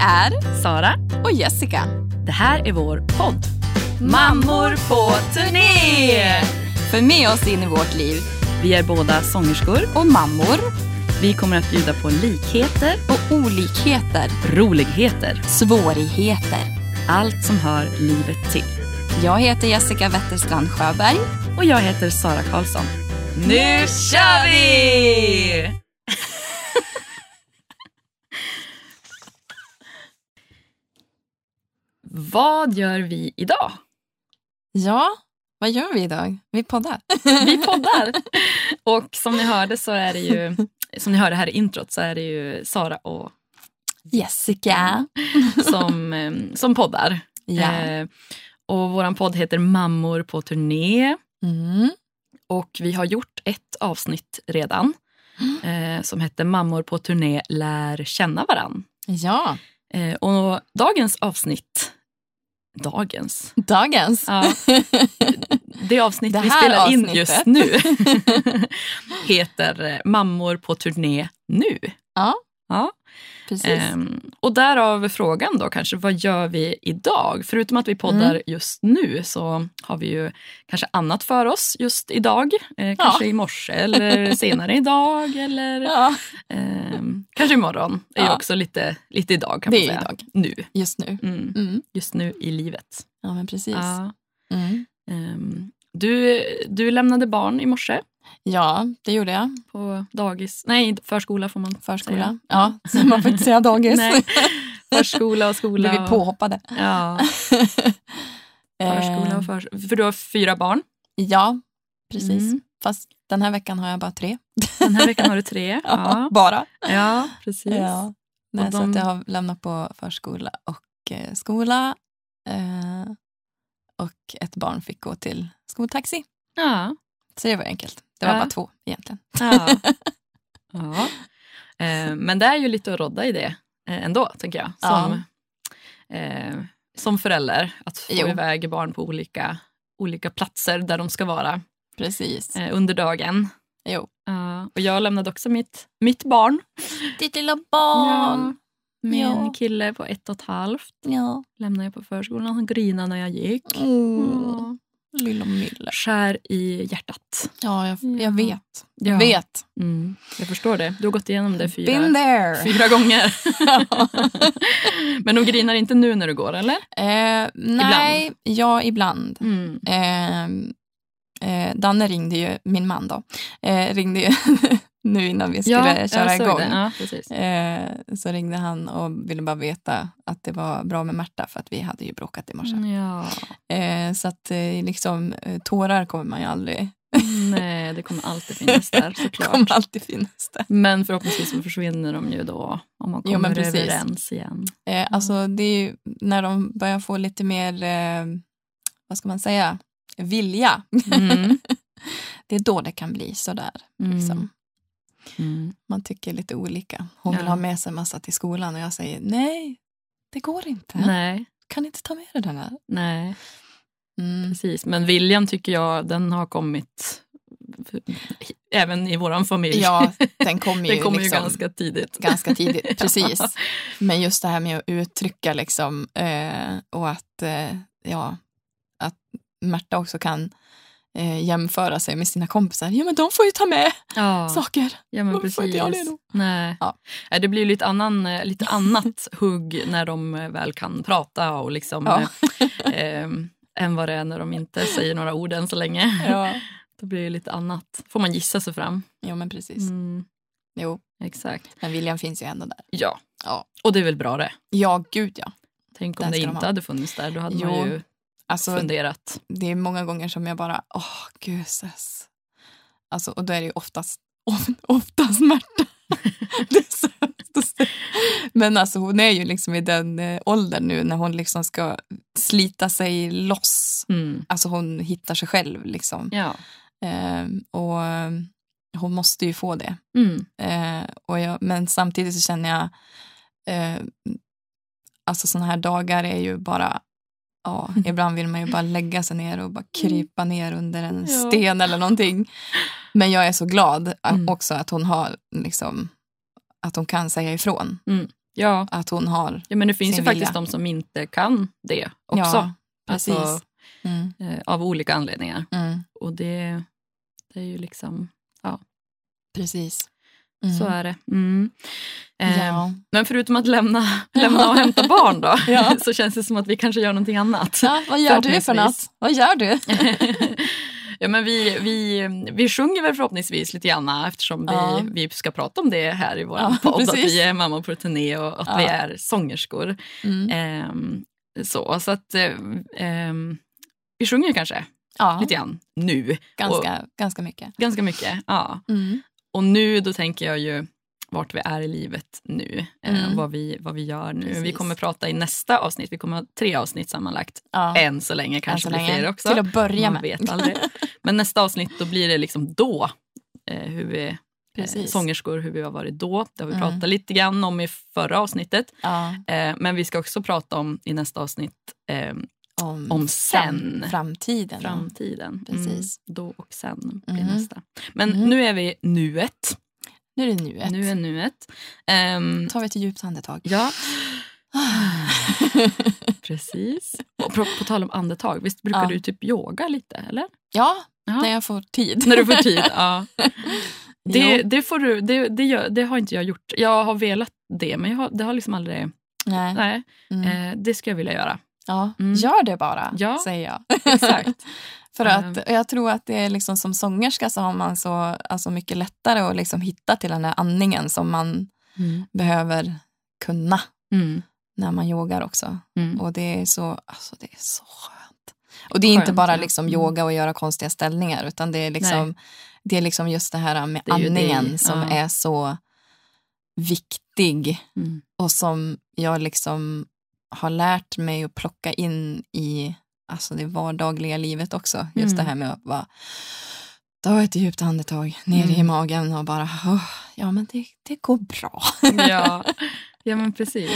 är Sara, och Jessica. det här är vår podd. Mammor på turné! För med oss in i vårt liv Vi är båda sångerskor. och mammor Vi kommer att bjuda på likheter, och olikheter, roligheter, svårigheter. allt som hör livet till. Jag heter Jessica Wetterstrand Sjöberg. Och jag heter Sara Karlsson. Nu kör vi! Vad gör vi idag? Ja, vad gör vi idag? Vi poddar. Vi poddar. Och som ni hörde så är det ju, som ni hörde här i introt så är det ju Sara och Jessica. som, eh, som poddar. Ja. Eh, och vår podd heter Mammor på turné. Mm. Och vi har gjort ett avsnitt redan eh, som heter Mammor på turné lär känna varann. Ja, Eh, och dagens avsnitt, dagens, dagens. ja, det avsnitt Det vi spelar in avsnittet. just nu heter eh, Mammor på turné nu. Ja, Ja. Precis. Ehm, och därav frågan då kanske, vad gör vi idag? Förutom att vi poddar Mm. just nu så har vi ju kanske annat för oss just idag. Eh, kanske i morse eller senare idag eller ja, ehm, kanske imorgon. är ju Ja. också lite, lite idag kan Det man är säga. idag. Nu. just nu. Mm. Mm. Just nu i livet. Ja, men precis. Ja. Ehm, du, du lämnade barn i morse Ja, det gjorde jag. på dagis. Nej, förskola får man Förskola. säga. Ja, så man får inte säga dagis. Nej. Förskola och skola. Blev vi och- påhoppade. Ja, förskola Eh, och förs För du har fyra barn. Ja, precis. Mm. Fast den här veckan har jag bara tre. Den här veckan har du tre. Ja, bara. ja precis. Ja. Nej, Och Så de- att jag har lämnat på förskola och eh, skola. Eh, och ett barn fick gå till skoltaxi. Ja. Så det var enkelt. Det var Ja. bara två egentligen. ja. ja. Eh, men det är ju lite att rodda i det eh, ändå, tänker jag. Som, eh, som förälder, att få Jo. iväg barn på olika, olika platser där de ska vara Precis. eh, under dagen. Jo. Ja, och jag lämnade också mitt, mitt barn. Ditt lilla barn. Min Ja. kille på ett och ett halvt Ja. lämnade jag på förskolan. Han grinade när jag gick. Mm. Ja. Lilla Mille. Skär i hjärtat. Ja, jag, Ja. jag vet. Ja. Jag vet. Mm, jag förstår det. Du har gått igenom det fyra, Been there. fyra gånger. Men de grinar inte nu när du går, eller? Eh, nej, ja ibland. Mm. Eh, eh, Danne ringde ju, min man då, eh, ringde ju nu innan vi skulle köra jag såg igång. Det. Ja. Eh, så ringde han och ville bara veta att det var bra med Märta för att vi hade ju bråkat i morse. Mm, Ja. Eh, så att eh, liksom tårar kommer man ju aldrig, Nej, det kommer alltid finnas där såklart. kommer alltid finnas där. Men förhoppningsvis så försvinner de ju då om man Jo, kommer precis. överens igen. Eh, alltså det är ju när de börjar få lite mer, eh, vad ska man säga, vilja. Mm. det är då det kan bli sådär. Mm. Liksom. Mm. Man tycker lite olika. Hon vill Ja. ha med sig massa till skolan och jag säger nej, det går inte. Nej, Kan inte ta med dig den här? nej, Mm. precis. Men viljan tycker jag, den har kommit även i våran familj. Ja, den kommer ju, kommer liksom ju ganska tidigt. ganska tidigt. Precis. Men just det här med att uttrycka liksom, eh, och att, eh, ja, att Märta också kan eh, jämföra sig med sina kompisar. Ja, men de får ju ta med Ja, saker. ja men Varför inte jag precis. det då? Nej. Ja. Det blir lite, annan, eh, lite annat hugg när de eh, väl kan prata och liksom, Ja. eh, eh, än vad det är när de inte säger några ord än så länge. Ja. Då blir det lite annat. får man gissa sig fram. Jo, men precis. Mm, Jo, exakt. men viljan finns ju ändå där. Ja. Ja. och det är väl bra det. Ja, gud ja. Tänk om det de inte ha. hade funnits där. Då hade Jo, man ju Alltså, funderat. det är många gånger som jag bara, åh, guses. Alltså, och då är det ju oftast, oftast Märta. det är så hemskt att säga. Men alltså hon är ju liksom i den eh, åldern nu när hon liksom ska slita sig loss. Mm. Alltså hon hittar sig själv liksom. Ja. Eh, och hon måste ju få det. Mm. Eh, och jag, men samtidigt så känner jag, eh, alltså sådana här dagar är ju bara, ja, ibland vill man ju bara lägga sig ner och bara krypa ner under en Ja. sten eller någonting. Men jag är så glad Mm. också att hon har liksom, att hon kan säga ifrån. Mm. Ja. att hon har. ja, men det finns ju sin faktiskt vilja. de som inte kan det också. Ja, precis. Alltså, Mm, eh, av olika anledningar. mm, Och det, det är ju liksom, precis. Mm. så är det. Mm. Eh, Ja. Men förutom att lämna, lämna och hämta barn då, Ja. så känns det som att vi kanske gör någonting annat. ja, vad gör du för något? Vad gör du? ja, men vi, vi, vi sjunger väl förhoppningsvis lite grann eftersom Ja. vi, vi ska prata om det här i vår Ja, podd. Att precis. vi är mamma på turné och att vi är sångerskor. Mm. Ehm, så så att eh, ehm, vi sjunger kanske lite grann nu. ganska, ganska mycket. Ganska mycket. Ja. Mm. Och nu då tänker jag ju vart vi är i livet nu. eh, Mm. vad, vi, vad vi gör nu. Vi Precis. kommer prata i nästa avsnitt. Vi kommer ha tre avsnitt sammanlagt. Ja. Än så länge kanske så blir fler också. Till att börja Man med. vet aldrig. Men nästa avsnitt då blir det liksom då. Eh, hur vi, eh, sångerskor, hur vi har varit då. Det har vi Mm. pratat lite grann om i förra avsnittet. Ja, Eh, men vi ska också prata om i nästa avsnitt eh, om, Om sen. Fram, framtiden. framtiden. Precis. Mm, då och sen blir Mhm. nästa. Men Mhm. nu är vi nuet. Nu är det nuet. Nu är nuet. Ehm, tar vi ett djupt andetag. ja, precis. Och på, på tal om andetag, visst brukar Ja. du typ yoga lite? eller? Ja, Ja. när jag får tid. När du får tid? ja. Det, det, får du, det, det, gör, det har inte jag gjort. Jag har velat det, men jag har, det har liksom aldrig... Nej. Nej, Mm. eh, det ska jag vilja göra. Ja, Mm. gör det bara, Ja. säger jag. Exakt. För Ehm. att jag tror att det är liksom som sångerska så har man så alltså mycket lättare att liksom hitta till den där andningen som man Mm. behöver kunna Mm. när man yogar också. Mm. Och det är så, alltså det är så skönt. Och det är inte Skönt, bara ja. liksom Mm. yoga och göra konstiga ställningar utan det är liksom, det är liksom just det här med Det andningen det, som ja. är så viktig Mm. och som jag liksom har lärt mig att plocka in i alltså det vardagliga livet också. Just Mm. det här med att bara ta ett djupt andetag ner i Mm. magen och bara, "Åh, ja men det, det går bra. Ja. ja, men precis.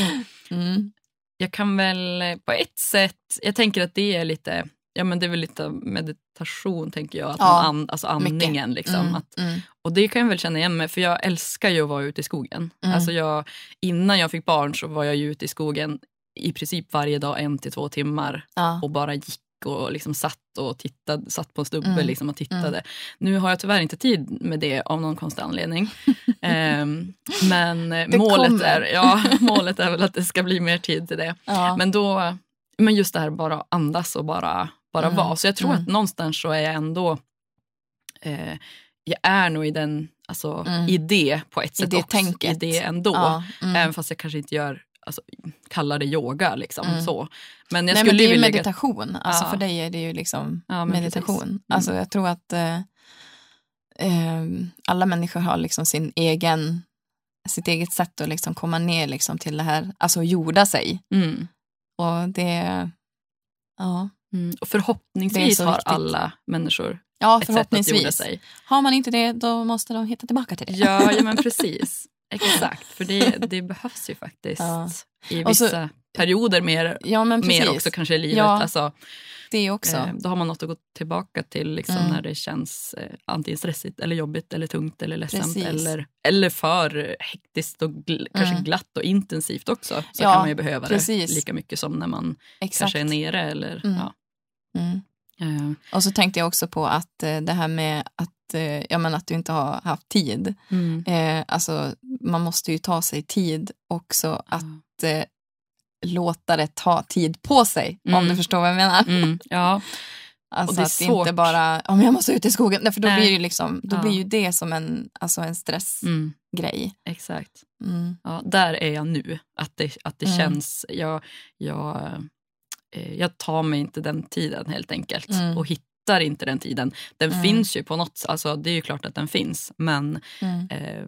Mm. Jag kan väl på ett sätt, jag tänker att det är lite, ja men det är väl lite meditation tänker jag, att Ja, man and, alltså andningen liksom. Mm. Att, Mm. och det kan jag väl känna igen mig för jag älskar ju att vara ute i skogen. Mm. Alltså jag, innan jag fick barn så var jag ju ute i skogen i princip varje dag en till två timmar Ja. och bara gick och liksom satt och tittade, satt på en stubbe Mm. liksom och tittade. Nu har jag tyvärr inte tid med det av någon konstig anledning. Ehm, men eh, Det målet kommer. är, ja, målet är väl att det ska bli mer tid till det. Ja. Men då, men just det här bara andas och bara, bara Mm. vara. Så jag tror Mm. att någonstans så är jag ändå, eh, jag är nog i den, alltså Mm. i det på ett sätt det också. tänket. I det ändå. ja. Mm. Även fast jag kanske inte gör, alltså, kallar det yoga liksom Mm. så. Men jag Nej, skulle men det är ju vilja lägga- meditation. Alltså Ja. För dig är det ju liksom Ja, meditation. precis. Mm. Alltså jag tror att eh, eh, alla människor har liksom sin egen, sitt eget sätt att liksom komma ner liksom till det här, alltså jorda sig. Mm. Och det, ja, Mm. Och förhoppningsvis har viktigt. alla människor ja ett sätt att jorda förhoppningsvis. sig. Har man inte det, då måste de hitta tillbaka till det. Ja, ja men precis. Exakt, för det, det behövs ju faktiskt Ja. i Och så- vissa perioder mer, Ja, mer också kanske i livet. Ja, Alltså, Det också. eh, då har man något att gå tillbaka till liksom, Mm. när det känns eh, antingen stressigt eller jobbigt eller tungt eller ledsamt Precis. eller, eller för hektiskt och gl- kanske Mm. glatt och intensivt också. Så Ja, kan man ju behöva precis. det lika mycket som när man Exakt. kanske är nere. Eller, Mm. ja. Mm. Eh, Och så tänkte jag också på att eh, det här med att, eh, ja, men att du inte har haft tid. mm. Eh, alltså, man måste ju ta sig tid också att eh, låta det ta tid på sig. Om Mm. du förstår vad jag menar. Mm. Ja, Alltså Och det är att svårt. inte bara, om jag måste ut i skogen. Nej, för då Nej. blir, det ju liksom, då Ja. blir ju det som en, alltså en stressgrej. mm. exakt. Mm. Ja, där är jag nu. Att det, att det Mm. känns... Jag, jag, jag tar mig inte den tiden helt enkelt. Mm. Och hittar inte den tiden. Den Mm. finns ju på något alltså Det är ju klart att den finns. Men Mm. eh,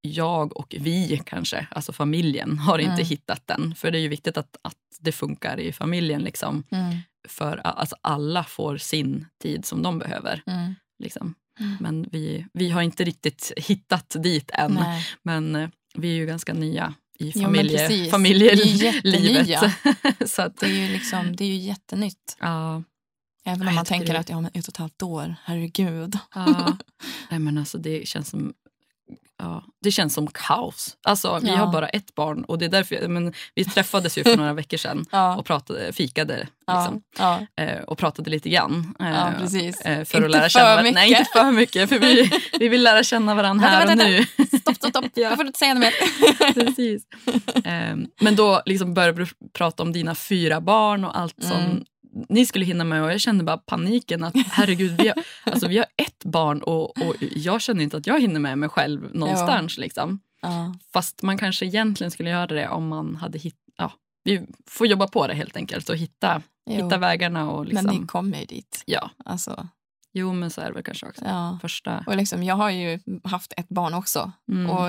jag och vi kanske, alltså familjen, har inte Mm. hittat den. För det är ju viktigt att, att det funkar i familjen. Liksom, Mm. för alltså alla får sin tid som de behöver. Mm. Liksom. Men vi, vi har inte riktigt hittat dit än. Nej. Men eh, vi är ju ganska nya i Jo, familje, är familjelivet. så att, Det är ju liksom, det är ju jättenytt. ja, Även om man tänker det- att ja, men ett och ett halvt år, herregud. ja. Nej, men alltså, det känns som ja, det känns som kaos. Alltså, vi Ja. har bara ett barn och det är därför, men vi träffades ju för några veckor sedan Ja. och pratade, fikade liksom, ja, eh, och pratade lite grann. eh, precis. eh, för Inte att lära för känna mycket. Nej, inte för mycket. För vi, vi vill lära känna varandra här Vänta, och vänta, nu. Stopp, stopp, stopp. Ja. Jag får inte säga något mer. Precis. Ehm, men då liksom började du prata om dina fyra barn och allt som Mm. Ni skulle hinna med och jag kände bara paniken att herregud, vi har, alltså, vi har ett barn och, och jag känner inte att jag hinner med mig själv någonstans. Liksom. Ja. Fast man kanske egentligen skulle göra det om man hade hittat, ja, vi får jobba på det helt enkelt och hitta, Jo. hitta vägarna. Och liksom, Men ni kommer ju dit. ja, Alltså, jo men så är det väl kanske också. ja. Första. Och liksom, jag har ju haft ett barn också. Mm. Och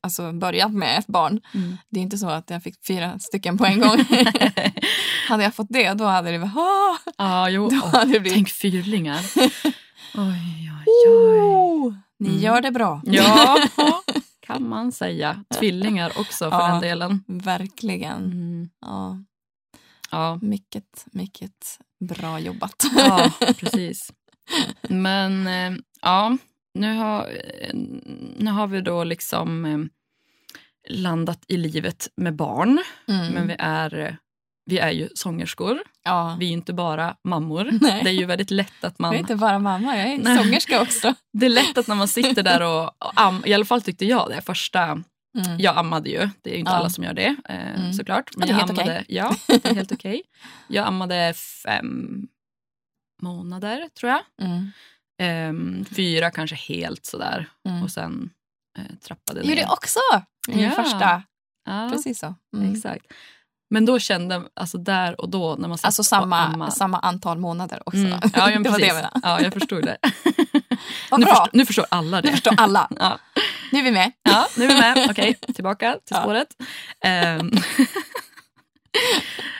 alltså, börjat med ett barn. Mm. Det är inte så att jag fick fyra stycken på en gång. hade jag fått det, då hade det varit... "Ah!" ja, jo. Då hade det blivit... tänk fyrlingar. Oj, oj, oj. Oh, ni Mm. gör det bra. Ja, kan man säga. Tvillingar också för Ja. den delen. Verkligen. Mm. Ja, Ja, mycket, mycket bra jobbat. ja, precis. Men eh, ja, nu har, eh, nu har vi då liksom eh, landat i livet med barn. Mm. Men vi är, vi är ju sångerskor. ja. Vi är inte bara mammor. Nej. Det är ju väldigt lätt att Jag är man... inte bara mamma, jag är Nej. sångerska också. Det är lätt att när man sitter där och, och am, i alla fall tyckte jag det första Mm. Jag ammade ju, det är ju inte Ja. alla som gör det eh, Mm. såklart. Ja, det är jag helt ammade, okej. Ja, det är helt okej. Jag ammade fem månader tror jag. Mm. Ehm, fyra kanske helt sådär Mm. och sen eh, trappade ner. gjorde jag också. Min Ja. första. Ja, Precis så. Mm. exakt. Men då kände, alltså där och då när man Alltså samma, ammade- samma antal månader också. Mm. Ja, ja, det var det jag. Ja, jag förstod det. Nu, förstår, nu förstår alla det. Nu förstår alla. Ja. Nu är vi med. Ja, nu är vi med. Okej, tillbaka till Ja. spåret. Ehm.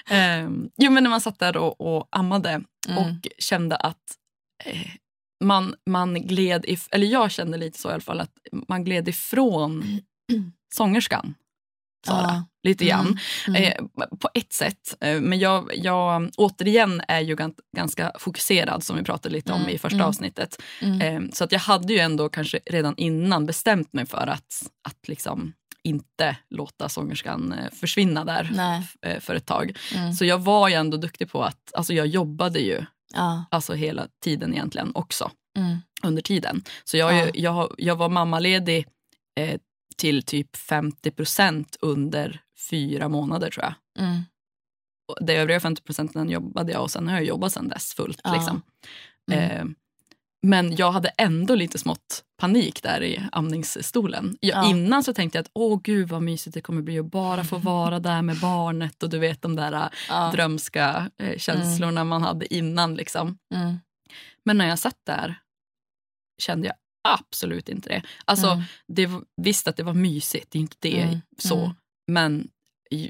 Ehm, jo, men när man satt där och, och ammade Mm. och kände att eh, man, man gled, if, eller jag kände lite så i alla fall, att man gled ifrån sångerskan. Sara, Ja. lite grann. Mm. Eh, på ett sätt. Eh, men jag, jag återigen är ju gan, ganska fokuserad som vi pratade lite om Mm, i första mm. avsnittet. Mm. Eh, så att jag hade ju ändå kanske redan innan bestämt mig för att, att liksom inte låta sångerskan eh, försvinna där Nej. eh, för ett tag. Mm. Så jag var ju ändå duktig på att, alltså jag jobbade ju Ja. alltså hela tiden egentligen också Mm. under tiden. Så jag, Ja. jag, jag var mammaledig eh, till typ 50 procent under fyra månader tror jag. Mm. Det övriga 50 procenten jobbade jag och sen har jag jobbat sen dess fullt. Ja. Liksom. Mm. Eh, men jag hade ändå lite smått panik där i amningsstolen. Jag, Ja. Innan så tänkte jag att åh gud vad mysigt det kommer bli att bara få vara där med barnet och du vet de där äh, Ja. drömska eh, känslorna man hade innan. Liksom. Mm. Men när jag satt där kände jag absolut inte det. Alltså, Mm. det visst att det var mysigt, det är inte det Mm. så. Mm. Men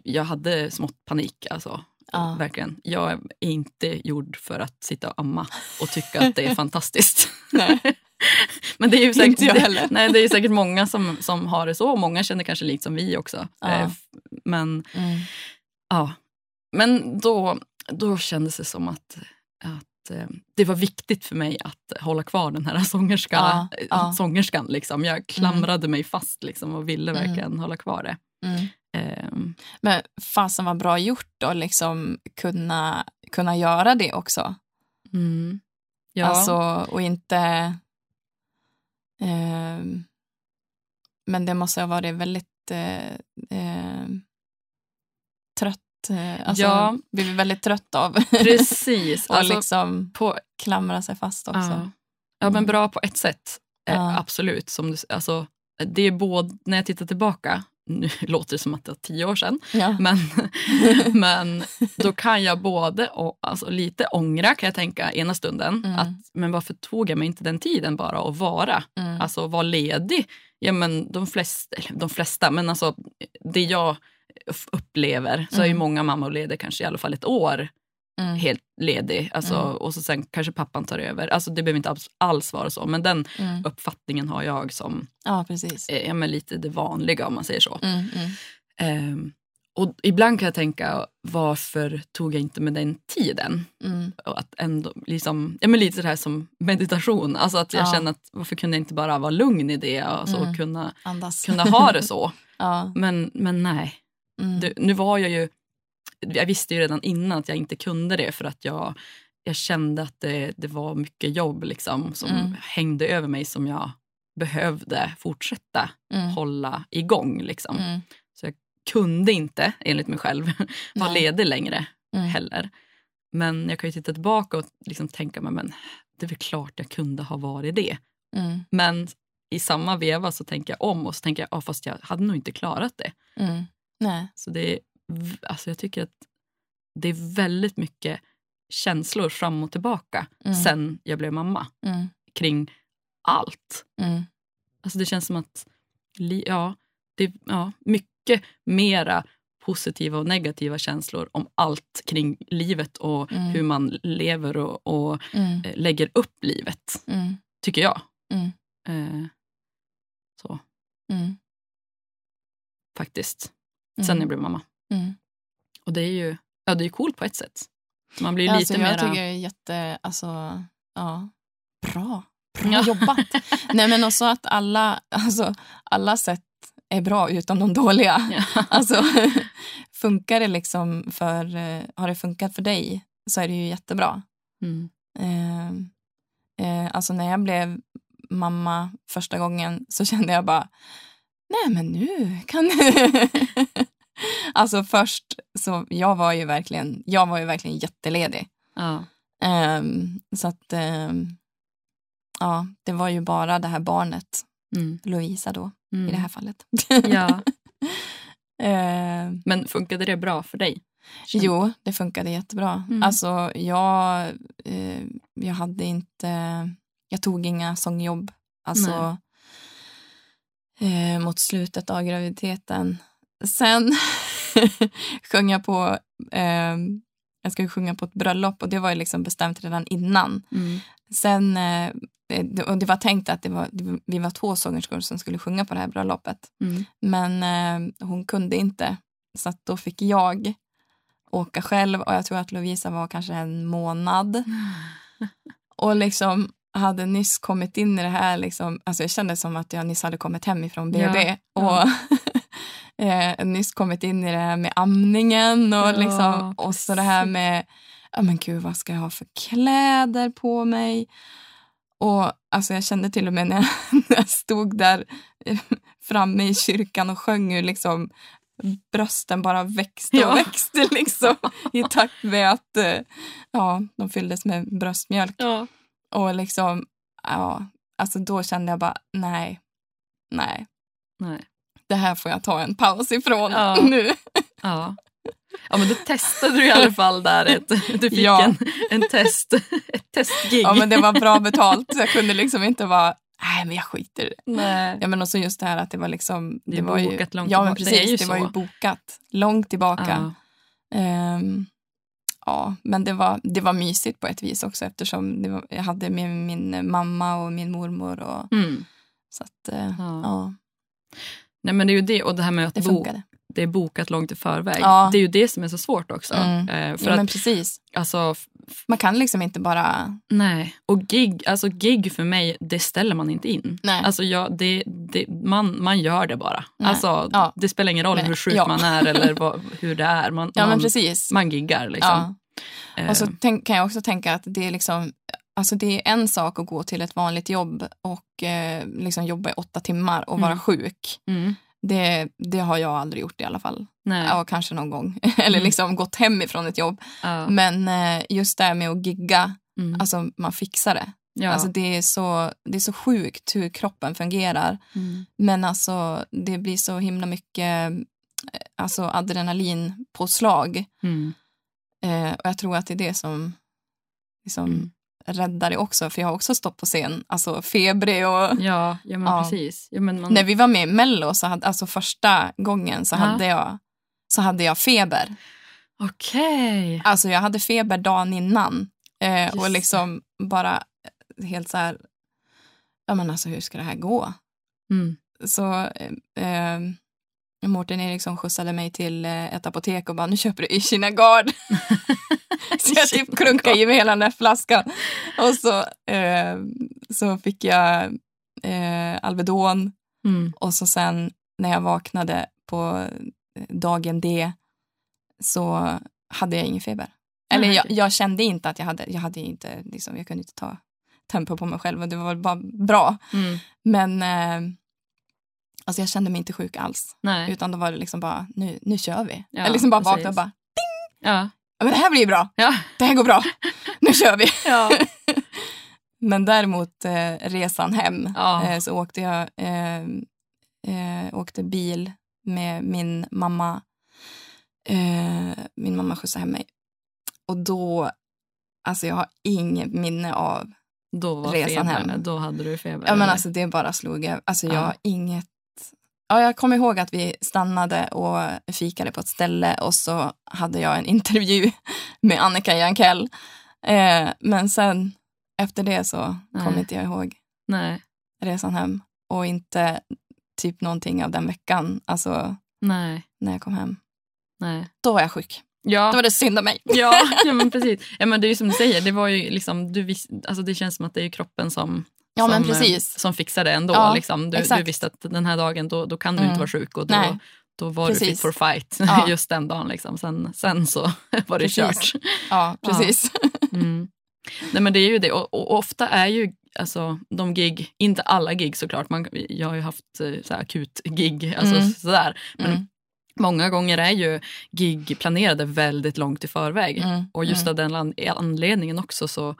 jag hade smått panik. Alltså. Ja. Verkligen. Jag är inte gjord för att sitta och amma och tycka att det är fantastiskt. Nej. Men det är ju säkert, Inte jag det, heller. nej, det är säkert många som, som har det så. och Många känner kanske likt som vi också. Ja. Eh, Men, Mm. ja. Men då, då kändes det som att, att eh, det var viktigt för mig att hålla kvar den här sångerska, Ja, ja. sångerskan. Liksom. Jag klamrade mig fast liksom, och ville Mm. verkligen hålla kvar det. Mm. Ehm, Men fasen var bra gjort då, liksom kunna, kunna göra det också. mm. Ja. Alltså, och inte... ehm, men det måste ha varit väldigt eh, ehm, trött. Eh, alltså, Ja. Blivit väldigt trött av Precis. och Alltså, liksom på, klamra sig fast också. Ja. ja, men bra på ett sätt. Eh, Ja. Absolut. Som du, alltså, det är både, när jag tittar tillbaka, nu låter det som att det var tio år sedan, Ja. men, men då kan jag både och, alltså, lite ångra kan jag tänka ena stunden. Mm. Att, men varför tog jag mig inte den tiden bara att vara? Mm. Alltså vara ledig. Ja, men de, flesta, de flesta, men alltså det jag upplever så är ju Mm. många mammor lediga kanske i alla fall ett år Mm. helt ledig. Alltså, Mm. Och så sen kanske pappan tar över. Alltså, det behöver inte alls, alls vara så. Men den Mm. uppfattningen har jag som Ja, precis. eh, ja, men lite det vanliga om man säger så. Ehm, och ibland kan jag tänka, varför tog jag inte med den tiden? Mm. Och att ändå, liksom, ja, men lite det här som meditation. Alltså att jag Ja. känner att varför kunde jag inte bara vara lugn i det och så Mm. kunna, Andas. kunna ha det så. ja. Men, men nej, Mm. det, nu var jag ju, jag visste ju redan innan att jag inte kunde det för att jag, jag kände att det, det var mycket jobb liksom, som Mm. hängde över mig som jag behövde fortsätta Mm. hålla igång. Liksom. Mm. Kunde inte, enligt mig själv, vara ledig längre Mm. heller. Men jag kan ju titta tillbaka och liksom tänka mig, men det är väl klart jag kunde ha varit det. Mm. Men i samma veva så tänker jag om och så tänker jag, ja, fast jag hade nog inte klarat det. Mm. Nej. Så det alltså jag tycker att det är väldigt mycket känslor fram och tillbaka Mm. sen jag blev mamma Mm. kring allt. Mm. Alltså det känns som att ja, det är ja, mycket mera positiva och negativa känslor om allt kring livet och Mm. hur man lever och, och Mm. eh, lägger upp livet, Mm. tycker jag. Mm. Eh, så Mm. faktiskt. Sen jag blev mamma. Mm. Och det är ju ja, det är coolt på ett sätt. Man blir Alltså, lite jag mera... tycker det är jätte... Alltså, ja. Bra. Bra Ja. jobbat. Nej, men också att alla, alltså, alla sätt är bra utom de dåliga. Ja. Alltså, funkar det liksom för... eh, Har det funkat för dig så är det ju jättebra. Mm. Eh, eh, alltså när jag blev mamma första gången så kände jag bara, nej men nu kan. alltså först så jag var ju verkligen, jag var ju verkligen jätteledig. Ja. Ehm, så att ehm, ja, det var ju bara det här barnet, Mm. Lovisa då Mm. i det här fallet. Ja. Ehm, Men funkade det bra för dig? Jo, det funkade jättebra. Mm. Alltså, jag, eh, jag hade inte... Jag tog inga sångjobb. Alltså, eh, mot slutet av graviditeten. Sen sjöng jag på... Eh, jag skulle sjunga på ett bröllop och det var ju liksom bestämt redan innan. Mm. Sen, eh, det- och det var tänkt att det var, det- vi var två sångerskor som skulle sjunga på det här bröllopet. Mm. Men eh, hon kunde inte. Så då fick jag åka själv och jag tror att Lovisa var kanske en månad. Och liksom hade nyss kommit in i det här. Liksom, alltså jag kände som att jag nyss hade kommit hem ifrån BB. Ja, Och eh, nyss kommit in i det här med amningen och, Ja, liksom, och så det här med ja men gud vad ska jag ha för kläder på mig? Och alltså jag kände till och med när jag, när jag stod där framme i kyrkan och sjöng hur liksom brösten bara växte och Ja. växte liksom i takt med att eh, ja, de fylldes med bröstmjölk. Ja. Och liksom, ja, alltså då kände jag bara nej, nej, Nej. Det här får jag ta en paus ifrån Ja. nu. Ja. ja, men då testade du i alla fall där. Ett, du fick Ja. en, en test, ett testgig. Ja, men det var bra betalt så jag kunde liksom inte vara nej men jag skiter i det. Nej. Ja, men också just det här att det var liksom... Det är var ju, bokat långt Ja, men. Det precis. ju Det, var ju bokat långt tillbaka. Ja. Ehm, ja, men det var, det var mysigt på ett vis också eftersom det var, jag hade med min mamma och min mormor. Och, Mm. så att, eh, Ja. ja, Nej, men det är ju det, och det här med att det bo, det är bokat långt i förväg. Ja. Det är ju det som är så svårt också. Mm. Eh, för Ja, men att, precis. alltså, Man kan liksom inte bara... nej. Och gig, alltså gig för mig, det ställer man inte in. Nej. Alltså, jag, det, det, man, man gör det bara. Nej. Alltså, Ja. Det spelar ingen roll Nej. hur sjuk Ja. man är eller vad, hur det är. Man, Ja, men man, precis. man giggar liksom. Ja. Och så tänk, kan jag också tänka att det är liksom... Alltså det är en sak att gå till ett vanligt jobb och eh, liksom jobba i åtta timmar och vara Mm. sjuk. Mm. Det, det har jag aldrig gjort i alla fall. Nej. Ja, kanske någon gång. Eller Mm. liksom gått hem ifrån ett jobb. Ja. Men eh, just det här med att gigga, Mm. alltså man fixar det. ja. Alltså det är, så, det är så sjukt hur kroppen fungerar. mm. Men alltså det blir så himla mycket eh, alltså adrenalinpåslag. Mm. Eh, och jag tror att det är det som liksom Mm. räddar det också. För jag har också stått på scen, alltså febrig och Ja, ja, men Ja. precis. Ja, men man, när vi var med i Mello, så hade, alltså första gången så Ja. hade, jag, så hade jag feber. Okej. Alltså jag hade feber dagen innan. Eh, och liksom bara helt så här, ja men alltså hur ska det här gå? Mm. Så, eh, eh, Mårten Eriksson skjutsade mig till eh, ett apotek och bara nu köper du Ichinagard. så jag typ klunkade i mig hela den där flaskan. Och så, eh, så fick jag eh, Alvedon Mm. och så sen när jag vaknade på eh, dagen D så hade jag ingen feber. Eller jag, jag kände inte att jag hade, jag hade inte, liksom, jag kunde inte ta tempo på mig själv och det var bara bra. Mm. Men eh, alltså jag kände mig inte sjuk alls. Nej. Utan då var det liksom bara, nu, nu kör vi. Ja, jag liksom bara precis. vaknade och bara, Ja. ja, men det här blir bra. Ja. Det här går bra. Nu kör vi. Ja. Men däremot eh, resan hem eh, så åkte jag eh, eh, åkte bil med min mamma. Eh, min mamma skjutsade hem mig. Och då, alltså jag har inget minne av, Då var Resan febern, hem. då hade du feber. ja men eller? alltså det bara slog över. Alltså jag Ja. har inget, ja jag kommer ihåg att vi stannade och fikade på ett ställe och så hade jag en intervju med Annika Jankell. Eh, men sen efter det så kom Nej. inte jag ihåg Nej. resan hem och inte typ någonting av den veckan, alltså Nej. när jag kom hem. Nej. Då var jag sjuk. Ja. Då var det synd om mig. Ja, ja men precis. Ja, men det är ju som du säger, det, var ju liksom, du vis, alltså det känns som att det är kroppen som, Ja, som, men eh, precis. som fixar det ändå. Ja, liksom. du, du visste att den här dagen då, då kan du Mm. inte vara sjuk och då, Nej. då var du Precis. fit for fight Ja. just den dagen. Liksom. Sen, sen så var det Precis. kört. Ja, precis. Mm. Nej, men det är ju det. Och, och ofta är ju alltså, de gig, inte alla gig såklart, man, jag har ju haft eh, så här, akut gig, alltså Mm. sådär. Men Mm. många gånger är ju gig planerade väldigt långt i förväg. Mm. Och just mm. av den an- anledningen också så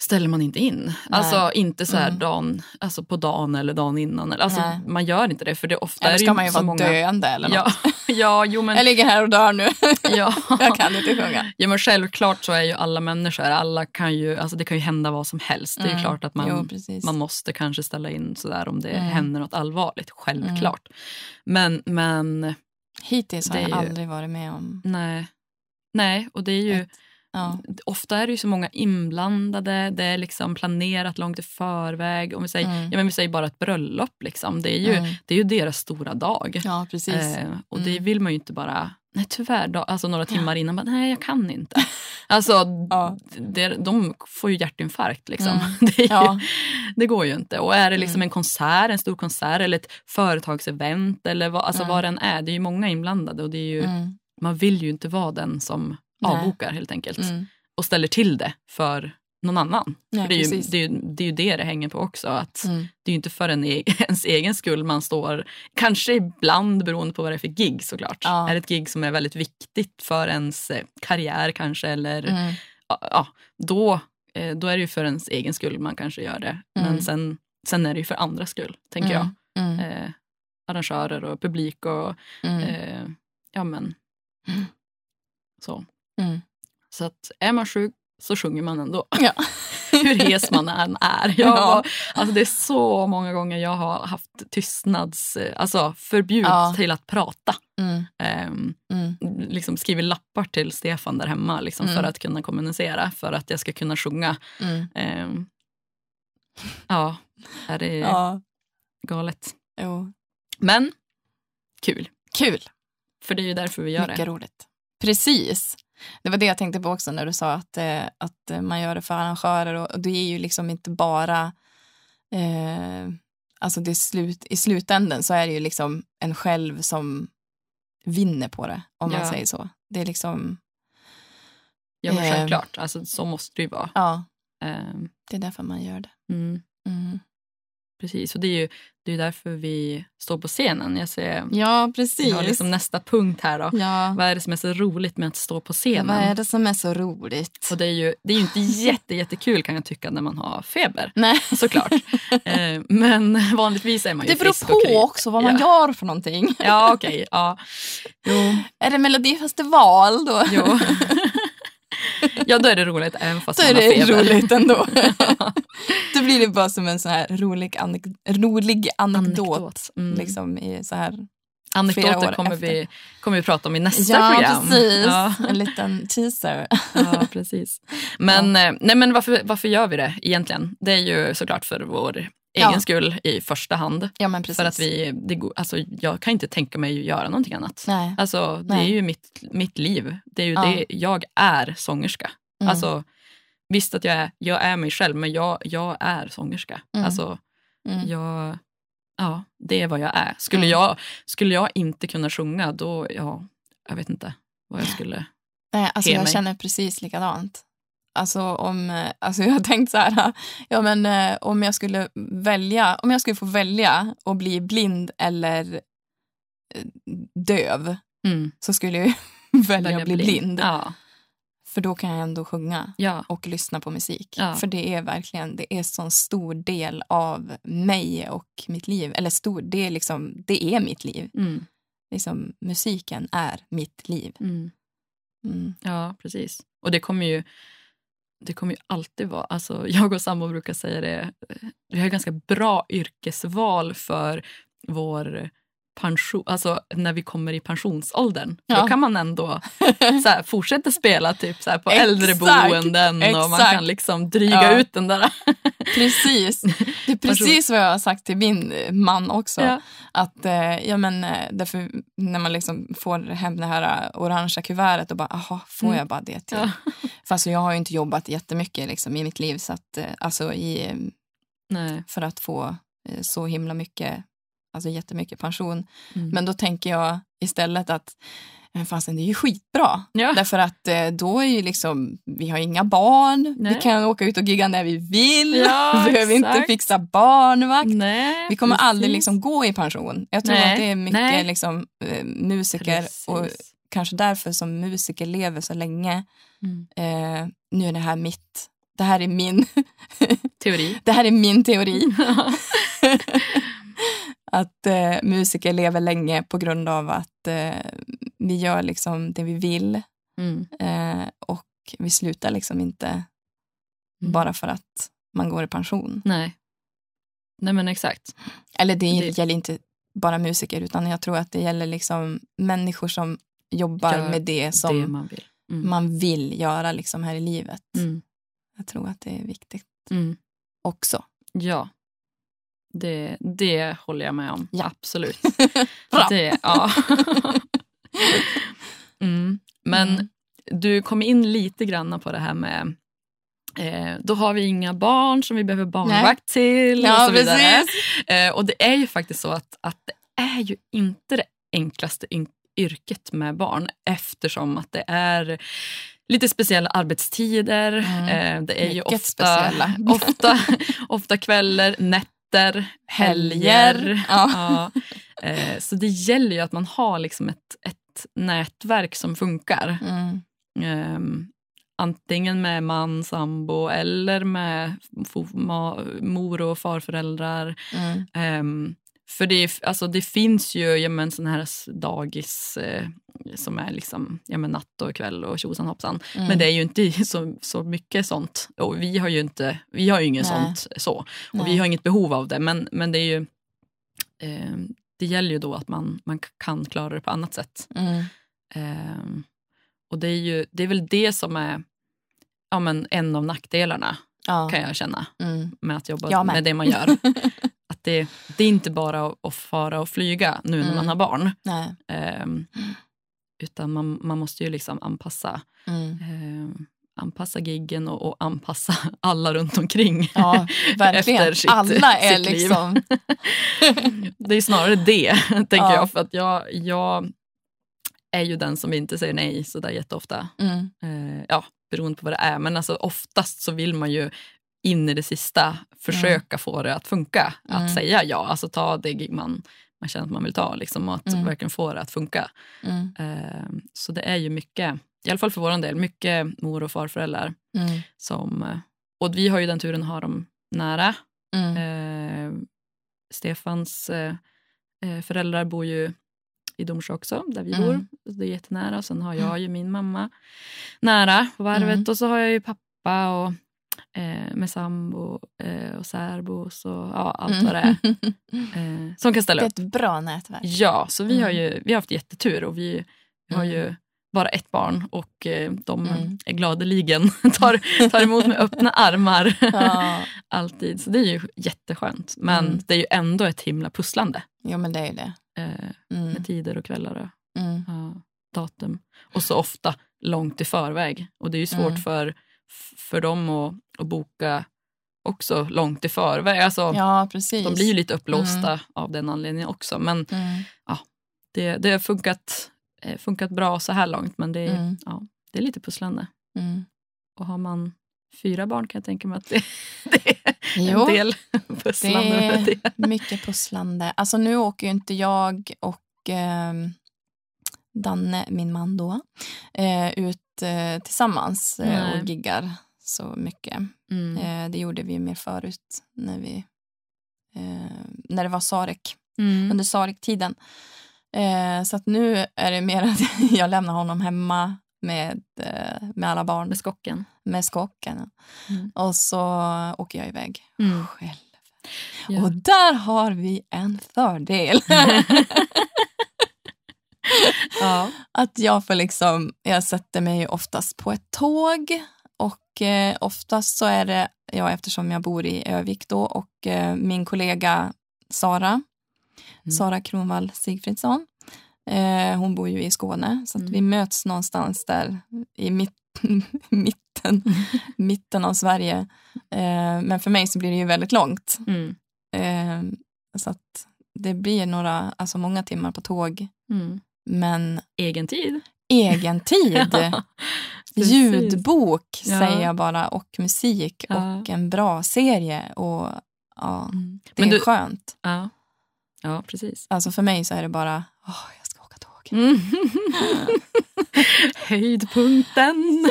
ställer man inte in. Alltså inte så här Mm. dagen, alltså på dagen eller dagen innan. Alltså, Nej. man gör inte det för det ofta Eller är det ska man ju vara många... döende eller något. Ja, ja, jo, men, Jag ligger här och dör nu. ja. jag kan inte sjunga. Ja, men självklart så är ju alla människor, alla kan ju, alltså det kan ju hända vad som helst. Det är ju Mm. klart att man, Jo, man måste kanske ställa in sådär om det Mm. händer något allvarligt. Självklart. Men, men Hittills har jag ju- aldrig varit med om... nej. Nej, och det är ju, Ett- Ja. ofta är det ju så många inblandade, det är liksom planerat långt i förväg. Om vi säger, Mm. ja, men vi säger bara ett bröllop, liksom. det, är ju, Mm. det är ju deras stora dag. ja, precis. Eh, och det Mm. vill man ju inte bara, nej tyvärr, då, alltså några timmar innan, bara, nej jag kan inte. Alltså, Ja. det, de får ju hjärtinfarkt. Liksom. Mm. Det, ju, Ja. det går ju inte. Och är det liksom Mm. en konsert, en stor konsert eller ett företagsevent eller vad, alltså Mm. vad det än är, det är ju många inblandade och det är ju, Mm. man vill ju inte vara den som Nej. avbokar helt enkelt Mm. och ställer till det för någon annan. Ja, för det är, ju, det, är ju, det är ju det det hänger på också. Att Mm. Det är ju inte för en, e- ens egen skull man står, kanske ibland beroende på vad det är för gig såklart. Ja. Är det ett gig som är väldigt viktigt för ens eh, karriär kanske eller Mm. ja, då, eh, då är det ju för ens egen skull man kanske gör det. Men Mm. sen, sen är det ju för andras skull, tänker Mm. Mm. jag. Eh, arrangörer och publik och Mm. eh, ja men Mm. så. Mm. Så att är man sjuk så sjunger man ändå. Ja. Hur hes man än är. Jag Ja. alltså det är så många gånger jag har haft tystnads, eh, alltså förbjud Ja. till att prata. Mm. Ehm, Mm. liksom skrivit lappar till Stefan där hemma liksom, Mm. för att kunna kommunicera, för att jag ska kunna sjunga. Ehm, ja, är det Ja. galet. Jo. Men kul, Kul. för det är ju därför vi gör Mycket det. roligt. Precis. Det var det jag tänkte på också när du sa att, eh, att eh, man gör det för arrangörer. Och, och det är ju liksom inte bara... Eh, alltså det slut, I slutändan så är det ju liksom en själv som vinner på det, om man Ja. säger så. Det är liksom... Ja, men Ehm. självklart, alltså, så måste det ju vara. Ja, Ehm, det är därför man gör det. mm, Mm. Precis, och det är ju det är därför vi står på scenen. Jag ser, Ja, precis. vi har liksom nästa punkt här. Då. ja. Vad är det som är så roligt med att stå på scenen? Vad är det som är så roligt? Och det är ju, det är ju inte jätte, jättekul kan jag tycka när man har feber. Nej. Såklart. eh, men vanligtvis är man ju Det beror frisk och kry. på också vad man Ja. gör för någonting. Ja, okej. ja. Jo, Är det melodifestival då? jo. ja, då är det roligt även fast Då är man har det feber. roligt ändå. Då blir det bara som en sån här rolig, anek- rolig anekdot. Anekdot. Mm. Liksom i så här. Anekdoter kommer efter. vi, kommer vi prata om i nästa ja, program. precis. Ja. En liten teaser. Ja, precis. Men, eh, nej, men varför, varför gör vi det egentligen? Det är ju såklart för vår egen Ja. skull i första hand. Ja, men precis. För att vi, det, alltså, jag kan inte tänka mig att göra någonting annat. Nej. Alltså, det Nej. är ju mitt, mitt liv. Det är ju Ja. det, jag är sångerska. Mm. Alltså, visst att jag är, jag är mig själv, men jag, jag är sångerska. Mm. Alltså, Mm. jag, ja, det är vad jag är. Skulle, Mm. jag, skulle jag inte kunna sjunga, då, ja, jag vet inte vad jag skulle... Nej, alltså jag mig. känner precis likadant. Alltså om, eh, alltså jag har tänkt så här, ja men eh, om jag skulle välja, om jag skulle få välja att bli blind eller eh, döv Mm. så skulle jag välja att bli blind. Ja, För då kan jag ändå sjunga ja, och lyssna på musik. Ja. För det är verkligen, det är så stor del av mig och mitt liv. Eller stor, det är liksom, det är mitt liv. mm, Liksom, musiken är mitt liv. mm. Mm. ja, precis. Och det kommer ju det kommer ju alltid vara, alltså jag och sambo brukar säga det, eh, vi har ganska bra yrkesval för vår pension, alltså när vi kommer i pensionsåldern. Ja. Då kan man ändå så här, fortsätta spela typ så här, på Exakt, äldreboenden och man exakt. kan liksom dryga Ja. ut den där. Precis. Det är precis vad jag har sagt till min eh, man också. Ja. Att, eh, ja, men, eh, därför, när man liksom får hem det här orangea kuvertet och bara, aha, får Mm. jag bara det till? Ja. För alltså, jag har ju inte jobbat jättemycket liksom, i mitt liv så att, alltså, i, Nej. för att få så himla mycket, alltså jättemycket pension. Mm. Men då tänker jag istället att fasen, det är ju skitbra. Ja. Därför att eh, då är ju liksom, vi har inga barn, Nej. vi kan åka ut och gigga när vi vill, Ja, vi behöver inte exakt. fixa barnvakt. Nej, Vi kommer aldrig precis. liksom gå i pension. Jag tror Nej, att det är mycket liksom, eh, musiker och Precis. kanske därför som musiker lever så länge. Mm. Eh, nu är det här mitt, det här är min, Teori. det här är min teori. att eh, musiker lever länge på grund av att eh, vi gör liksom det vi vill Mm. eh, och vi slutar liksom inte Mm. bara för att man går i pension. Nej. Nej men exakt. Eller det, Det- gäller inte bara musiker utan jag tror att det gäller liksom människor som jobbar Gör med det som det man vill. Mm. man vill göra liksom här i livet. Mm. Jag tror att det är viktigt Mm. också. Ja. Det, det håller jag med om. Ja. Absolut. Bra. Det, ja. mm. Men Mm. du kom in lite grann på det här med eh, då har vi inga barn som vi behöver barnvakt till. och Ja, så vidare. Eh, och det är ju faktiskt så att, att det är ju inte det enklaste yrket med barn eftersom att det är lite speciella arbetstider. Mm. Eh, det är ju Mycket ofta, speciella. ofta, ofta kvällar, nätter, helger. Helger, ja. Ja. Eh, så det gäller ju att man har liksom ett, ett nätverk som funkar. Mm. Ehm, antingen med man, sambo eller med mor och farföräldrar. Mm. Ehm, för det, alltså det finns ju ja, men, sån här dagis eh, som är liksom, ja, men, natt och kväll och tjosan hoppsan. Mm. Men det är ju inte så, så mycket sånt. Och vi har ju inte, vi har ju inget Nej. sånt så. Och Nej. vi har inget behov av det. Men, men det är ju ehm, det gäller ju då att man, man kan klara det på annat sätt. Mm. Ehm, och det är ju det är väl det som är ja, men en av nackdelarna Ja. kan jag känna Mm. med att jobba med det man gör. att det, det är inte bara att, fara och flyga nu när Mm. man har barn. Ehm, utan man, man måste ju liksom anpassa, ehm, anpassa giggen och, och anpassa alla runt omkring. Ja, verkligen. Efter sitt- Alla är sitt liv. liksom... det är snarare det, tänker Ja. jag. För att jag, jag är ju den som inte säger nej så där jätteofta. Mm. Eh, ja, beroende på vad det är. Men alltså, oftast så vill man ju in i det sista försöka få det att funka. Mm. Att säga ja, alltså ta det gig man, man känner att man vill ta. Liksom, och att Mm. verkligen få det att funka. Mm. Eh, så det är ju mycket, i alla fall för vår del, mycket mor och farföräldrar. Mm. Som, eh, och vi har ju den turen att ha dem nära. Mm. Eh, Stefans eh, föräldrar bor ju i Domsjö också, där vi Mm. bor. Det är jättenära. Sen har jag ju min mamma nära på varvet. Mm. Och så har jag ju pappa och eh, med sambo eh, och särbo. Så, ja, allt vad det är eh, som kan Det ställa är upp. ett bra nätverk. Ja, så vi har Mm. ju vi har haft jättetur och vi, vi har Mm. ju bara ett barn och eh, de Mm. är gladeligen tar, tar emot med öppna armar. Ja. Alltid. Så det är ju jätteskönt. Men Mm. det är ju ändå ett himla pusslande Jo, men det är ju det. eh, Mm. med tider och kvällar och Mm. ja, datum. Och så ofta långt i förväg. Och det är ju svårt Mm. för, för dem att, att boka också långt i förväg. Alltså, Ja, precis. de blir ju lite upplåsta av den anledningen också. Men Mm. det, det har funkat, eh, funkat bra så här långt. Men det, är- Mm. ja, det är lite pusslande. Mm. Och har man fyra barn kan jag tänka mig att det, det är Jo, en del pusslande. det är det. mycket pusslande. Alltså nu åker ju inte jag och ehm, Danne, min man då, eh, ut eh, tillsammans eh, och giggar så mycket. Mm. Eh, det gjorde vi mer förut när, vi, eh, när det var Sarek, Mm. under Sarek-tiden. Eh, så att nu är det mer att jag lämnar honom hemma med, eh, med alla barn, Med skocken. med skocken. Mm. Och så åker jag iväg Mm. själv. Ja. Och där har vi en fördel. ja. att jag får liksom, jag sätter mig oftast på ett tåg och eh, oftast så är det, ja eftersom jag bor i Övik då och eh, min kollega Sara, Mm. Sara Kronvall Sigfridsson, eh, hon bor ju i Skåne så att Mm. vi möts någonstans där i mitt, mitten, mitten av Sverige. Eh, men för mig så blir det ju väldigt långt. Mm. Eh, så att det blir några, alltså många timmar på tåg. Mm. Men Egen tid. egen tid, precis. ljudbok Ja. säger jag bara och musik Ja. och en bra serie. Och ja, Mm. Det Men är du, skönt. ja. ja, precis. Alltså för mig så är det bara, åh, jag ska åka tåg. Mm. Höjdpunkten.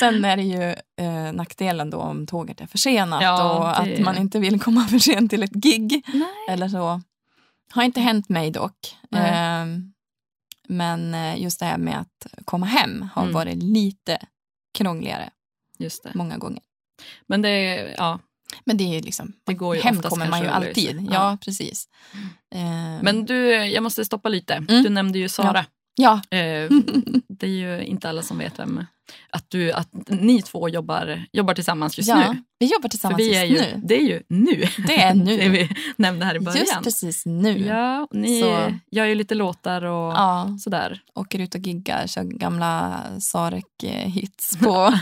Sen är det ju eh, nackdelen då om tåget är försenat Ja, och att man inte vill komma för sent till ett gig. Nej. Eller så. Har inte hänt mig dock. Nej. Men eh, just det här med att komma hem har Mm. varit lite krångligare många gånger. Men det, är- ja, Men det är liksom, det går ju hem kommer man ju alltid. Ja, precis. Ehm, Men du, jag måste stoppa lite. Mm. Du nämnde ju Sara. ja, Eh, det är ju inte alla som vet vem... Att, du, att ni två jobbar, jobbar tillsammans just ja, nu. vi jobbar tillsammans vi är just ju, nu. det är ju nu. Det är nu. det vi nämnde här i början. Just precis nu. Ja, ni Så- gör ju lite låtar och Ja, sådär. åker ut och giggar, kör gamla Sarek-hits på,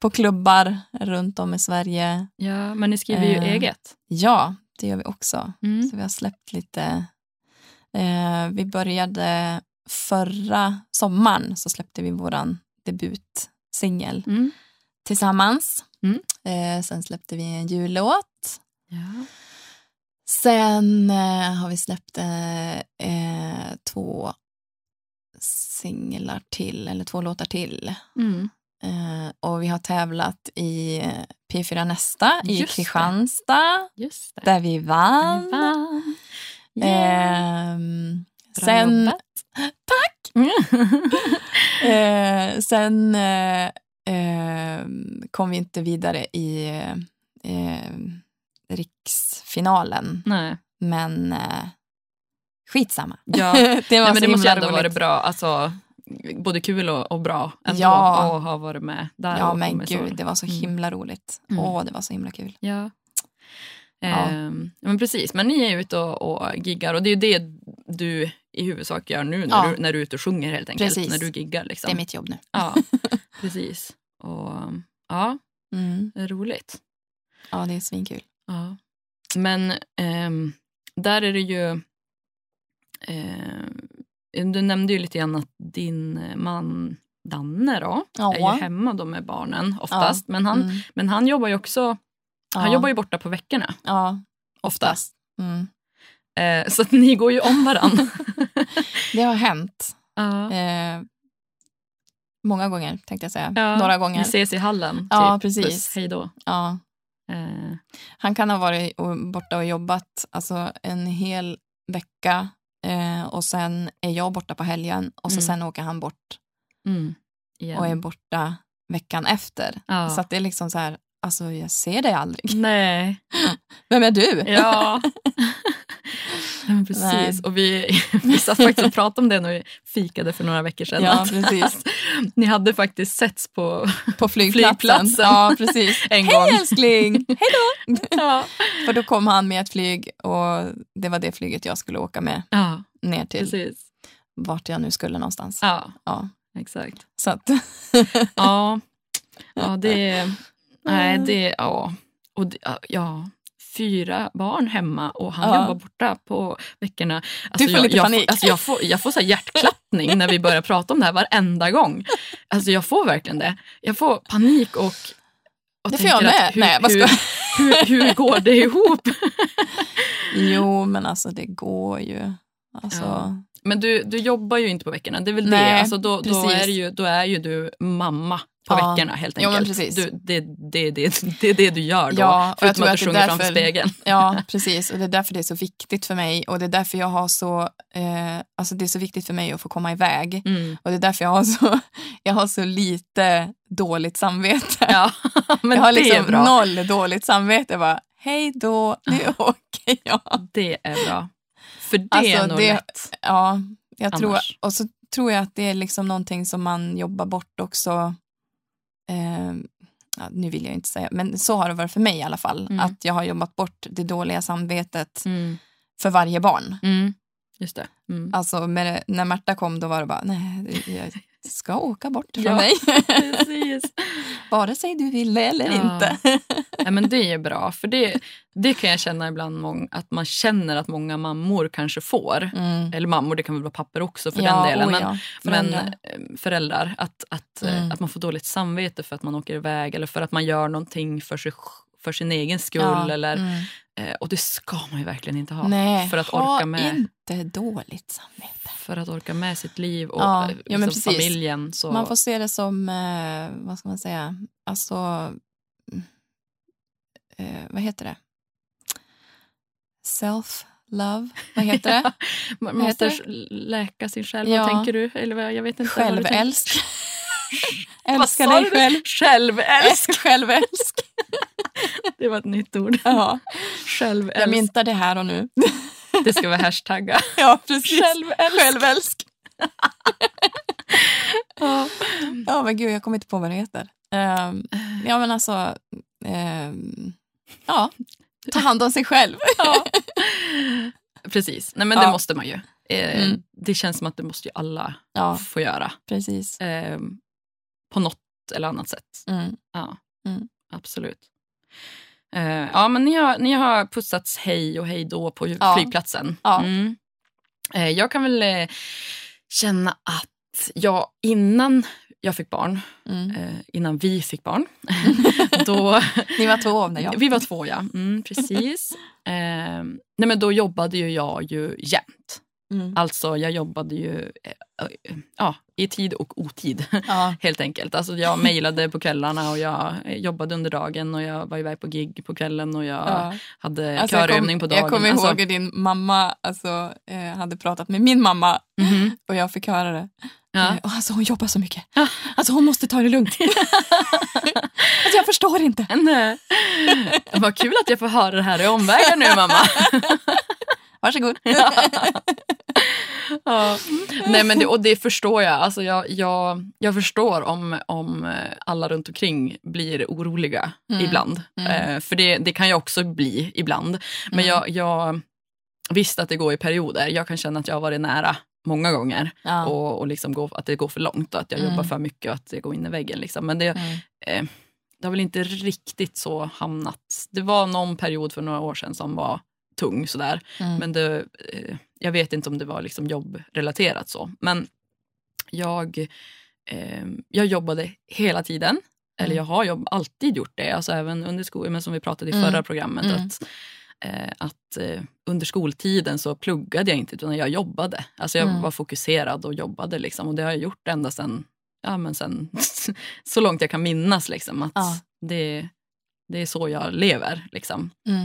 på klubbar runt om i Sverige. Ja, men ni skriver ju Eh. eget. Ja, det gör vi också. Mm. Så vi har släppt lite. Eh, vi började förra sommaren så släppte vi våran debutsingel Mm. tillsammans. Mm. Eh, sen släppte vi en jullåt. Ja. Sen eh, har vi släppt eh, eh, två singlar till, eller två låtar till. Mm. Eh, och vi har tävlat i eh, P4 Nästa i Just. Kristianstad, där vi vann. Ni vann. Yeah. Ehm, sen, jobbat. eh, sen eh, eh, kom vi inte vidare i eh, riksfinalen, Nej. men eh, skitsamma. Ja. det var Nej, men det måste ändå varit bra. Alltså, både kul och, och bra ändå Ja. att ha varit med där. Ja, men gud, det var så Mm. himla roligt. Mm. Åh, det var så himla kul. Ja. Ja. Ehm, men precis, men ni är ute och, och giggar och det är ju det du i huvudsak gör nu när, Ja. du, när du är ute och sjunger helt enkelt. Precis. När du giggar liksom. Det är mitt jobb nu. Ja, precis. Och ja, Mm. det är roligt. Ja, det är svinkul. Ja. Men ehm, där är det ju... ehm, du nämnde ju lite grann att din man Danne då, Ja. är ju hemma då med barnen oftast. Men, han, Mm. men han jobbar ju också han Ja. jobbar ju borta på veckorna Ja, oftast. mm. Eh, så att ni går ju om varandra. Det har hänt. ja. Eh, många gånger, tänkte jag säga. Ja, Några gånger. ses i hallen. Ja, typ. precis. Puss, hej då. Ja. Eh, Han kan ha varit borta och jobbat alltså, en hel vecka eh, och sen är jag borta på helgen och så Mm. sen åker han bort mm, och är borta veckan efter. ja. Så det är liksom så här, alltså jag ser dig aldrig. Nej. Vem är du? Ja. Men precis. Nej. Och vi, vi satt faktiskt och pratade om det när vi fikade för några veckor sedan. Ja, precis. Ni hade faktiskt setts på På flygplatsen. Flygplatsen. Ja, precis. en Hej gång. älskling! Hej då! Ja. För då kom han med ett flyg och det var det flyget jag skulle åka med ja, ner till precis. vart jag nu skulle någonstans. Ja, Ja, exakt. så att, Ja, ja det... Nej, det... Ja. Och det, ja. Fyra barn hemma och han Ja. jobbar borta på veckorna. Du får jag, lite jag, panik. Får, alltså jag får, jag får så hjärtklappning när vi börjar prata om det här varenda gång. Alltså jag får verkligen det. Jag får panik och, och Det får jag med. att hur, Nej, vad ska hur, hur, hur går det ihop? jo, men alltså det går ju. Alltså, Ja. Men du, du jobbar ju inte på veckorna, det är väl det. Nej, Alltså då, då, är det ju, då är ju du mamma på Ja. veckorna helt enkelt. precis. Du, det, det, det, det är det du gör då, Ja, förutom att att du sjunger framför därför- spegeln. Ja, precis. Och det är därför det är så viktigt för mig. Och det är därför jag har så, eh, alltså det är så viktigt för mig att få komma iväg. Mm. Och det är därför jag har så, jag har så lite dåligt samvete. Ja, men jag har det liksom är bra. noll dåligt samvete. Jag bara, hej då, nu åker jag. Det är bra. För det Alltså, är nog det- lätt. Ja, jag tror, och så tror jag att det är liksom någonting som man jobbar bort också. Eh, ja, nu vill jag inte säga, men så har det varit för mig i alla fall. Mm. Att jag har jobbat bort det dåliga samvetet Mm. för varje barn. Mm. Just det. Mm. Alltså med när Märta kom då var det bara, nej, jag ska åka bort från Ja. dig. Precis. Vare sig du vill det eller Ja. inte. Ja, men det är bra, för det, det kan jag känna ibland att man känner att många mammor kanske får. Mm. Eller mammor, det kan väl vara papper också för Ja, den delen. oj, men, ja. Men Föräldrar. eh, föräldrar, att, att, eh, Mm. att man får dåligt samvete för att man åker iväg eller för att man gör någonting för, sig, för sin egen skull. Ja, Eller, mm. eh, och det ska man ju verkligen inte ha. Nej, för, att ha orka med, inte dåligt samvete. för att orka med sitt liv och Ja, eh, ja, liksom precis. familjen. Så, Man får se det som, eh, vad ska man säga, alltså, mm, vad heter det? Self-love, vad heter det? man måste heter läka sig själv, Ja. vad tänker du? Eller vad, jag vet inte. Självälsk. Älska dig själv. Självälsk! Självälsk. Det var ett nytt ord. Ja, jag Självälsk. myntar det här och nu. Det ska vara hashtagga. Ja, precis. Självälsk. Självälsk. Ja. Ja, men gud, jag kommer inte på vad det heter. Ehm, ja, men alltså, ehm, ja, ta hand om sig själv. Ja. Precis, nej men det Ja. måste man ju. Eh, Mm. Det känns som att det måste ju alla Ja, få göra. precis. Eh, på något eller annat sätt. Mm. Ja, Mm. absolut. Eh, ja, men ni har, ni har pussats hej och hej då på Ja. flygplatsen. Ja. Mm. Eh, jag kan väl eh, känna att jag innan jag fick barn, Mm. innan vi fick barn, då Ni var två när jag... Vi var två, ja. Mm, precis. Nej, men då jobbade ju jag ju jämt. Mm. Alltså, jag jobbade ju eh, ja, i tid och otid, Ja. helt enkelt. Alltså, jag mejlade på kvällarna och jag jobbade under dagen och jag var iväg på gig på kvällen och jag Ja. hade Alltså, körövning på dagen. jag kommer alltså, ihåg hur din mamma alltså, eh, hade pratat med min mamma mhm, och jag fick höra det. ja. Eh, alltså, hon jobbar så mycket. Alltså, hon måste ta det lugnt. alltså, jag förstår inte. Nej. Vad kul att jag får höra det här i omvägen nu, mamma. Varsågod. Ja. Nej, men det, och det förstår jag. Alltså jag, jag, jag förstår om, om eh, alla runt omkring blir oroliga Mm. ibland. Mm. Eh, för det, det kan jag också bli ibland. Men Mm. jag, jag visst att det går i perioder. Jag kan känna att jag har varit nära många gånger Ja. och, och liksom gå, att det går för långt och att jag Mm. jobbar för mycket och att det går in i väggen. Liksom. Men det, Mm. eh, det har väl inte riktigt så hamnat. Det var någon period för några år sedan som var tung sådär. Mm. Men det, eh, jag vet inte om det var liksom jobbrelaterat så. Men jag, eh, jag jobbade hela tiden. Eller Mm. jag har jobb, alltid gjort det, alltså även under skolan, men som vi pratade i Mm. förra programmet. Mm. Att, eh, att eh, under skoltiden så pluggade jag inte utan jag jobbade. Alltså jag Mm. var fokuserad och jobbade liksom. Och det har jag gjort ända sen, ja, men sen så långt jag kan minnas. Liksom, att Ja. det, det är så jag lever. Liksom. Mm.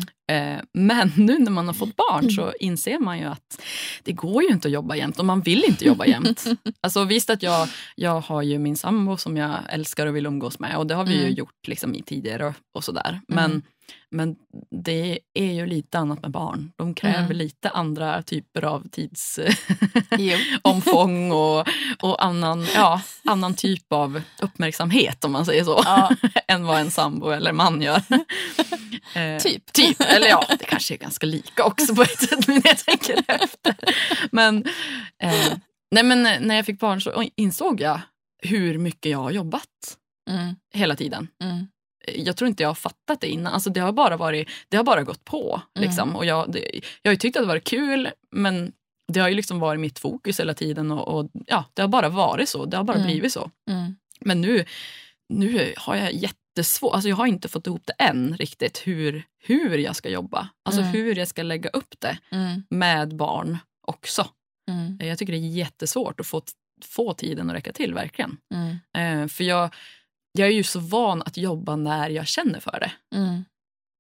Eh, Men nu när man har fått barn så inser man ju att det går ju inte att jobba jämt och man vill inte jobba jämt. Alltså visst att jag, jag har ju min sambo som jag älskar och vill umgås med och det har vi ju Mm. gjort liksom i tidigare och, och sådär. Men, Men det är ju lite annat med barn. De kräver Mm. lite andra typer av tidsomfång och, och annan, ja, annan typ av uppmärksamhet om man säger så. Ja, än vad en sambo eller man gör. Eh, typ. Typ, eller ja, det kanske är ganska lika också på ett sätt när jag tänker efter. Men, eh, nej, men när jag fick barn så insåg jag hur mycket jag har jobbat Mm, hela tiden. mm, Jag tror inte jag har fattat det innan. Alltså det, har bara varit, det har bara gått på. Mm. Liksom. Och jag, det, jag har ju tyckt att det varit kul men det har ju liksom varit mitt fokus hela tiden. Och, och ja, Det har bara varit så. Det har bara Mm. blivit så. mm, Men nu, nu har jag jättesvårt, alltså jag har inte fått ihop det än riktigt hur, hur jag ska jobba. Alltså Mm. hur jag ska lägga upp det mm, med barn också. Jag tycker det är jättesvårt att få, få tiden att räcka till verkligen. Eh, för jag, jag är ju så van att jobba när jag känner för det. mm,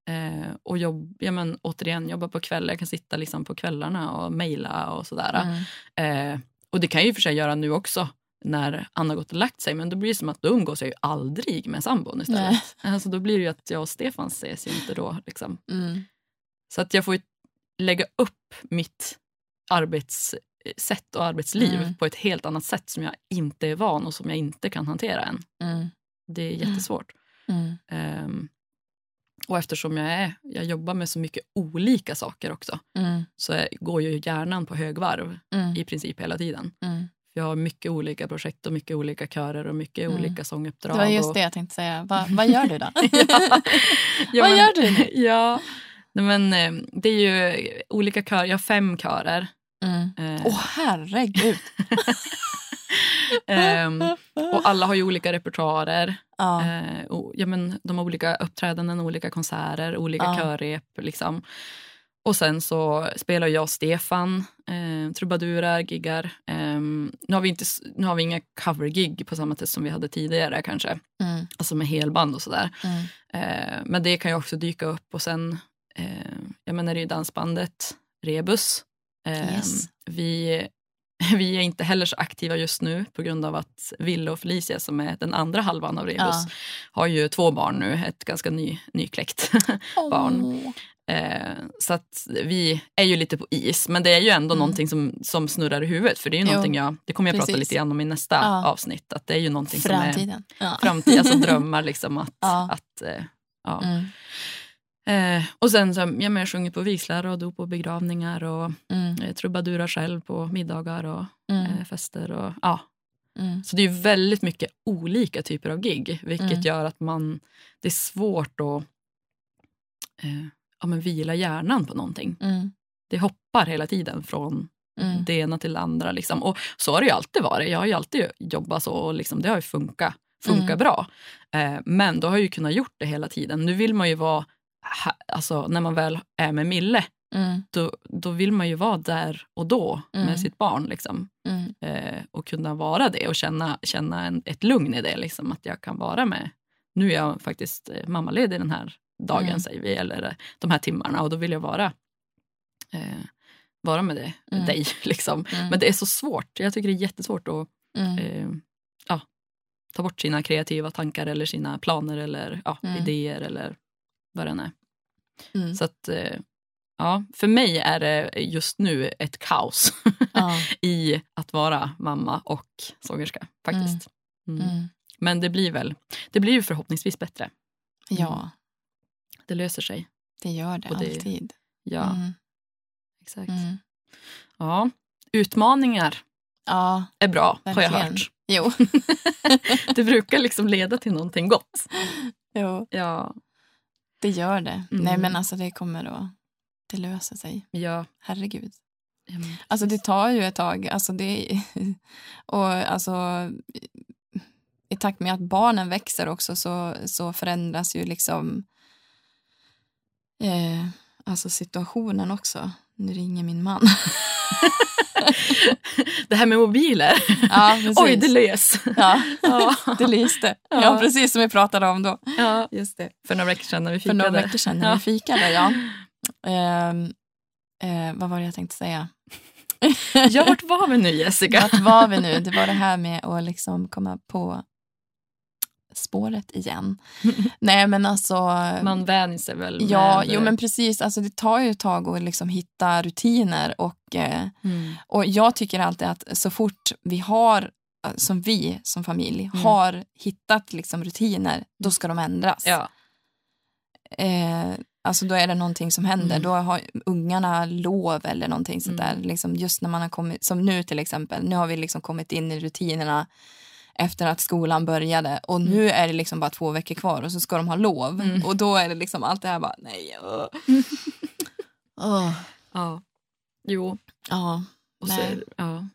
Eh, och jobb, ja, men, återigen, jobba på kvällar. Jag kan sitta liksom på kvällarna och mejla och sådär. mm. Eh, och det kan jag ju för sig göra nu också när Anna gått och lagt sig. Men då blir det som att då umgås jag ju aldrig med sambon istället. Alltså, då blir det ju att jag och Stefan ses ju inte då. Liksom. Mm, Så att jag får lägga upp mitt arbetssätt och arbetsliv Mm. på ett helt annat sätt som jag inte är van och som jag inte kan hantera än. mm, Det är jättesvårt. mm, Ehm, och eftersom jag, är, jag jobbar med så mycket olika saker också mm, så är- går ju hjärnan på högvarv mm, i princip hela tiden. mm. Jag har mycket olika projekt och mycket olika körer och mycket Mm. olika Det sånguppdrag. var just och, det jag tänkte säga. Va, vad gör du då? Ja, Vad gör du nu? Ja, men eh, det är ju olika körer. Jag har fem körer. Mm. Eh, Åh herregud. ehm, och alla har ju olika repertoarer. Ja. Och, ja, men, de har olika uppträdanden, olika konserter, olika Ja. körrep. Liksom. Och sen så spelar jag och Stefan eh, trubadurer, giggar. Eh, nu, har vi inte, nu har vi inga covergig på samma sätt som vi hade tidigare kanske. Mm, Alltså med helband och sådär. mm, Eh, men det kan ju också dyka upp. Och sen eh, jag menar, det är ju dansbandet Rebus. Eh, Yes. vi, vi är inte heller så aktiva just nu på grund av att Ville och Felicia som är den andra halvan av Rebus Ja. har ju två barn nu, ett ganska ny, nykläckt barn. Åh. Eh, så att vi är ju lite på is, men det är ju ändå Mm. någonting som, som snurrar i huvudet. För det är ju Jo, någonting jag, det kommer jag prata precis. lite grann om i nästa Ja. avsnitt. Att det är ju någonting som är Framtiden. Ja. framtid, alltså drömmar liksom att, Ja. att eh, ja. Mm, Eh, och sen så, ja, jag sjunger på vigslar och dop och begravningar och mm, eh, trubadurar själv på middagar och mm, eh, fester. Och, ja. mm, Så det är väldigt mycket olika typer av gig vilket Mm. gör att man, det är svårt att eh, ja, men vila hjärnan på någonting. mm, Det hoppar hela tiden från mm, det ena till det andra. Liksom. Och så har det ju alltid varit. Jag har ju alltid jobbat så och liksom, det har ju funkat, funkat bra. Eh, men då har jag ju kunnat gjort det hela tiden. Nu vill man ju vara, alltså, när man väl är med Mille, mm, då, då vill man ju vara där och då Mm. med sitt barn. Liksom. mm, Eh, och kunna vara det och känna, känna en, ett lugn i det. Liksom, att jag kan vara med. Nu är jag faktiskt eh, mammaledig den här dagen, Mm. säger vi, eller eh, de här timmarna. Och då vill jag vara, eh, vara med det, Mm. dig. Liksom. mm, Men det är så svårt. Jag tycker det är jättesvårt att eh, ja, ta bort sina kreativa tankar eller sina planer eller ja, idéer eller vad det än är. mm. Så att, eh, ja, för mig är det just nu ett kaos Ja, i att vara mamma och sångerska. faktiskt. Mm. mm. Men det blir väl det blir ju förhoppningsvis bättre. ja, Det löser sig. det gör det Och det- alltid. Ja, Mm, exakt. mm. Ja. Utmaningar Ja, är bra, har jag Verkligen. hört. jo. Det brukar liksom leda till någonting gott. jo, Ja, det gör det. Mm. Nej, men alltså det kommer att... Det löser sig. ja. Herregud. ja Alltså det tar ju ett tag. Alltså det, och alltså, I takt med att barnen växer också så, så förändras ju liksom eh, alltså situationen också. Nu ringer min man. Det här med mobiler. ja. Oj, det lös. ja, Ja. det lyste. Ja. Ja. precis som vi pratade om då. ja. Just det. För några veckor sedan när vi För fikade. några veckor sedan när Ja. vi fikade. Ja. Ehm, eh, vad var det jag tänkte säga? Ja, vart var vi nu Jessica? Vart var vi nu? Det var det här med att liksom komma på spåret igen. Nej men alltså. Man vänjer sig väl Ja, med... jo men precis. Alltså, det tar ju ett tag att liksom hitta rutiner och, eh, Mm. och jag tycker alltid att så fort vi har, eh, som vi som familj, Mm. har hittat liksom rutiner, då ska de ändras. Ja. Eh, alltså då är det någonting som händer. Mm. Då har ungarna lov eller någonting sånt där. Mm. Liksom just när man har kommit, som nu till exempel, nu har vi liksom kommit in i rutinerna efter att skolan började och nu är det liksom bara två veckor kvar och så ska de ha lov Mm. och då är det liksom allt det här bara nej. Åh. ja. Jo. Ja. Och, så ja.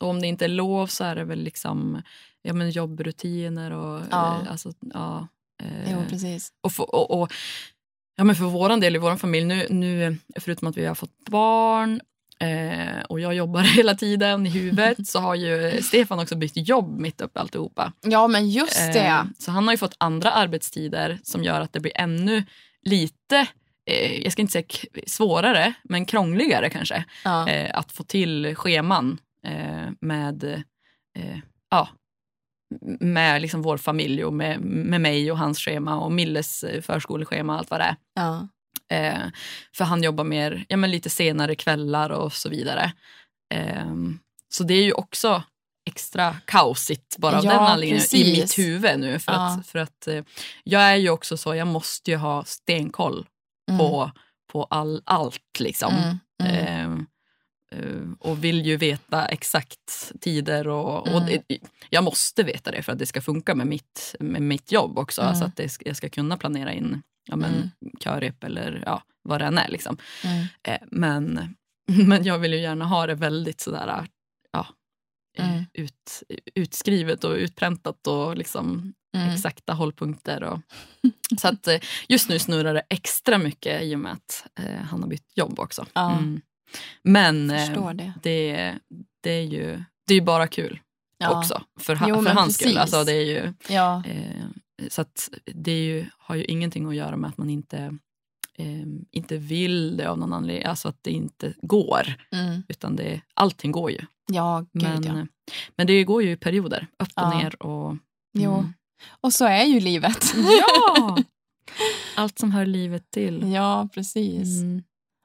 och om det inte är lov så är det väl liksom ja, men jobbrutiner och... Ja. Eh, alltså, ja, eh, Jo, precis. och, för, och, och ja, men för vår del i vår familj, nu, nu, förutom att vi har fått barn eh, och jag jobbar hela tiden i huvudet så har ju Stefan också bytt jobb mitt upp i alltihopa. Ja, men just det. Eh, så han har ju fått andra arbetstider som gör att det blir ännu lite, eh, jag ska inte säga svårare, men krångligare kanske Ja. eh, att få till scheman eh, med, eh, ja, med liksom vår familj och med, med mig och hans schema och Milles förskoleschema och allt vad det är. Ja. Eh, för han jobbar mer, ja, men lite senare kvällar och så vidare. Eh, så det är ju också extra kaosigt bara av Ja, den anledningen i precis. mitt huvud nu. För Ja. att, för att eh, jag är ju också så, jag måste ju ha stenkoll Mm. på, på all, allt liksom. Mm. Mm. Eh, och vill ju veta exakt tider. Och, och Mm. det, jag måste veta det för att det ska funka med mitt, med mitt jobb också. Mm. Så att det, jag ska kunna planera in ja, men, Mm. körrep eller ja, vad det än är. Liksom. Mm. Eh, men, men jag vill ju gärna ha det väldigt sådär ja, Mm. ut, utskrivet och utpräntat och liksom Mm. exakta hållpunkter. Och, så att eh, just nu snurrar det extra mycket i och med att eh, han har bytt jobb också. Ja. Mm. Men eh, det. det, det är ju det är bara kul Ja. också för, ha, Jo, för hans skull. precis. Alltså, det är ju, Ja. eh, så det ju, har ju ingenting att göra med att man inte, eh, inte vill det av någon anledning. Alltså att det inte går. Mm. Utan det, allting går ju. Ja, gud Men, ja. men det går ju i perioder. Upp och Ja. ner. Och, Jo. Mm. Och så är ju livet. Ja! Allt som hör livet till. ja, precis. Mm.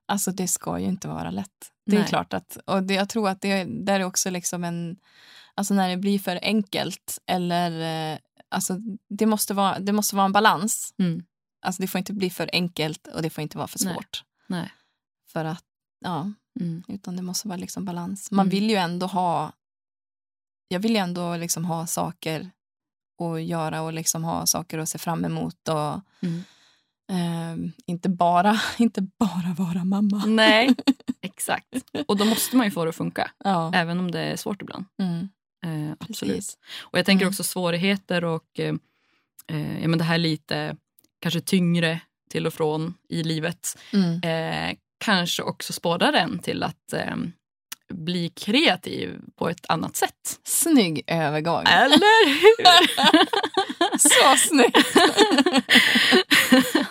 Alltså det ska ju inte vara lätt. Det är Nej. klart att, och det, jag tror att det där är också liksom en, alltså när det blir för enkelt eller, eh, alltså det måste vara, det måste vara en balans. Mm. Alltså det får inte bli för enkelt och det får inte vara för Nej. svårt. Nej. För att, ja, Mm. utan det måste vara liksom balans. Man Mm. vill ju ändå ha, jag vill ju ändå liksom ha saker att göra och liksom ha saker att se fram emot och Mm. eh, inte, bara, inte bara vara mamma. Nej, exakt. Och då måste man ju få det att funka. Ja, Även om det är svårt ibland. Eh, absolut. Och jag tänker Mm. också svårigheter och eh, eh, ja, men det här lite kanske tyngre till och från i livet. Mm. Eh, kanske också sporrar en till att eh, bli kreativ på ett annat sätt. Snygg övergång. Eller hur? Så snyggt!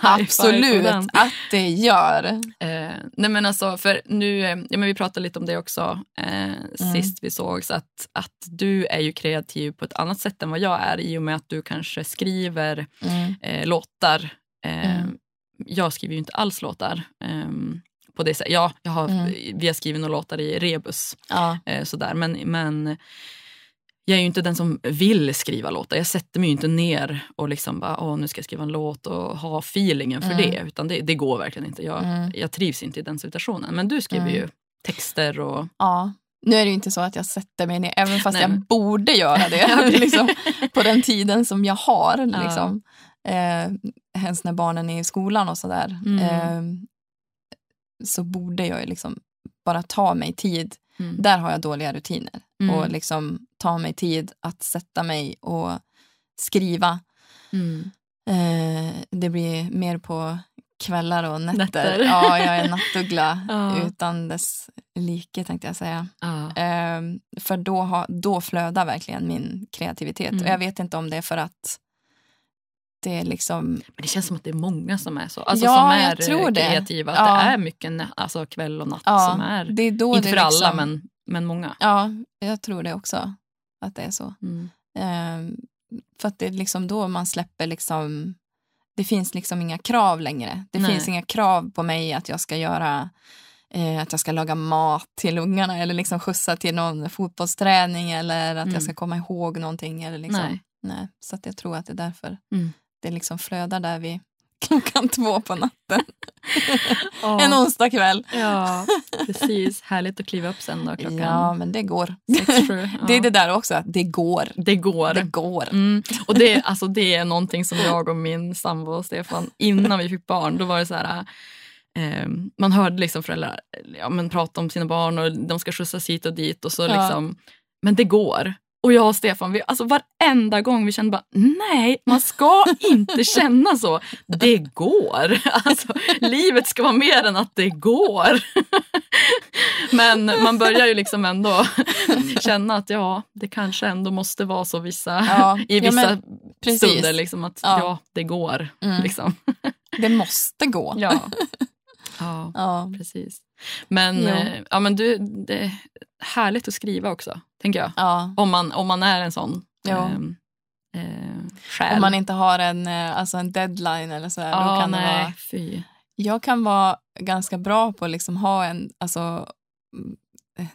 Absolut att det gör. Eh, nej men alltså, för nu, eh, ja, men vi pratade lite om det också Mm. eh, sist vi sågs. Att, att du är ju kreativ på ett annat sätt än vad jag är i och med att du kanske skriver Mm. eh, låtar. Eh, Mm. Jag skriver ju inte alls låtar. Eh, på det sättet. Ja, jag har, Mm. vi har skrivit några låtar i rebus. Ja. Eh, sådär. Men, men jag är ju inte den som vill skriva låtar. Jag sätter mig inte ner och liksom bara, Åh, nu ska jag skriva en låt och ha feelingen för Mm. det. Utan det, det går verkligen inte. Jag, Mm. jag trivs inte i den situationen. Men du skriver Mm. ju texter och... ja. Nu är det ju inte så att jag sätter mig ner, även fast Nej, jag borde göra det. Liksom, på den tiden som jag har. Ja. Liksom. Eh, helst när barnen är i skolan och sådär. Eh, så borde jag ju liksom bara ta mig tid. Mm. Där har jag dåliga rutiner. Mm. Och liksom ta mig tid att sätta mig och skriva. Mm. Eh, det blir mer på kvällar och nätter. Nätter. Ja, jag är nattuggla Ja. utan dess like tänkte jag säga. Ja. Eh, för då, ha, då flödar verkligen min kreativitet. Mm. Och jag vet inte om det är för att det är liksom... Men det känns som att det är många som är så. Alltså Ja, som jag är kreativa. Att Ja. det är mycket alltså kväll och natt Ja, som är. det är då Inte det för liksom, alla men, men många. Ja, jag tror det också. Att det är så. Mm. Eh, för att det är liksom då man släpper liksom... Det finns liksom inga krav längre. Det Nej. finns inga krav på mig att jag ska göra eh, att jag ska laga mat till ungarna eller liksom skjutsa till någon fotbollsträning eller att Mm. jag ska komma ihåg någonting. Eller liksom. Nej. Nej. Så att jag tror att det är därför Mm. det liksom flödar där vid klockan två på natten. Ja. En onsdag kväll. Ja, precis. Härligt att kliva upp sen då klockan Ja, men det går. sex, sju. Ja. Det är det där också, att det går. Det går. Det går. Mm. Och det, alltså, det är någonting som jag och min sambo Stefan, innan vi fick barn, då var det så här... Eh, man hörde liksom föräldrar ja, men prata om sina barn och de ska skjutsas hit och dit. och så Ja. liksom, Men det går. Och jag och Stefan, vi, alltså varenda gång vi kände bara nej, man ska inte känna så. Det går. Alltså, livet ska vara mer än att det går. Men man börjar ju liksom ändå känna att ja, det kanske ändå måste vara så vissa, Ja, i ja, vissa precis. stunder. Liksom att ja. Ja. det går. Mm. Liksom. Det måste gå. Ja. ja, Ja. precis. Men, eh, ja, men du, det är härligt att skriva också, tänker jag. Ja. Om man, om man är en sån Jo. ehm, eh, själ. Om man inte har en, eh, alltså en deadline eller så. Här, ja, då kan nej, vara, fy. jag kan vara ganska bra på att liksom ha en... Alltså, mm,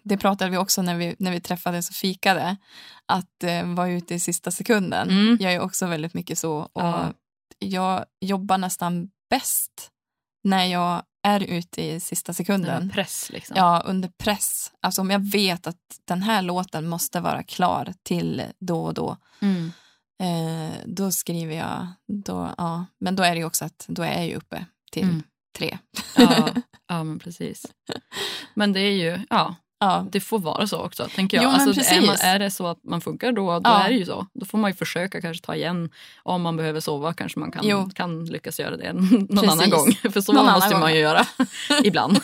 det pratade vi också när vi, när vi träffades och fikade. Att eh, vara ute i sista sekunden. Mm. Jag är också väldigt mycket så. Och Ja. Jag jobbar nästan bäst när jag är ute i sista Den sekunden. här press liksom. Ja, under press. Alltså om jag vet att den här låten måste vara klar till då och då. Mm. Eh, då skriver jag, då, ja. men då är det ju också att då är jag ju uppe till Mm. tre. Ja, ja, men precis. Men det är ju, ja, Ja, det får vara så också, tänker jag. Jo, alltså, är, man, är det så att man funkar då, då Ja. är det ju så. Då får man ju försöka kanske ta igen. Om man behöver sova kanske man Jo. kan, kan lyckas göra det någon Precis. annan gång. För så Någon måste man ju göra ibland.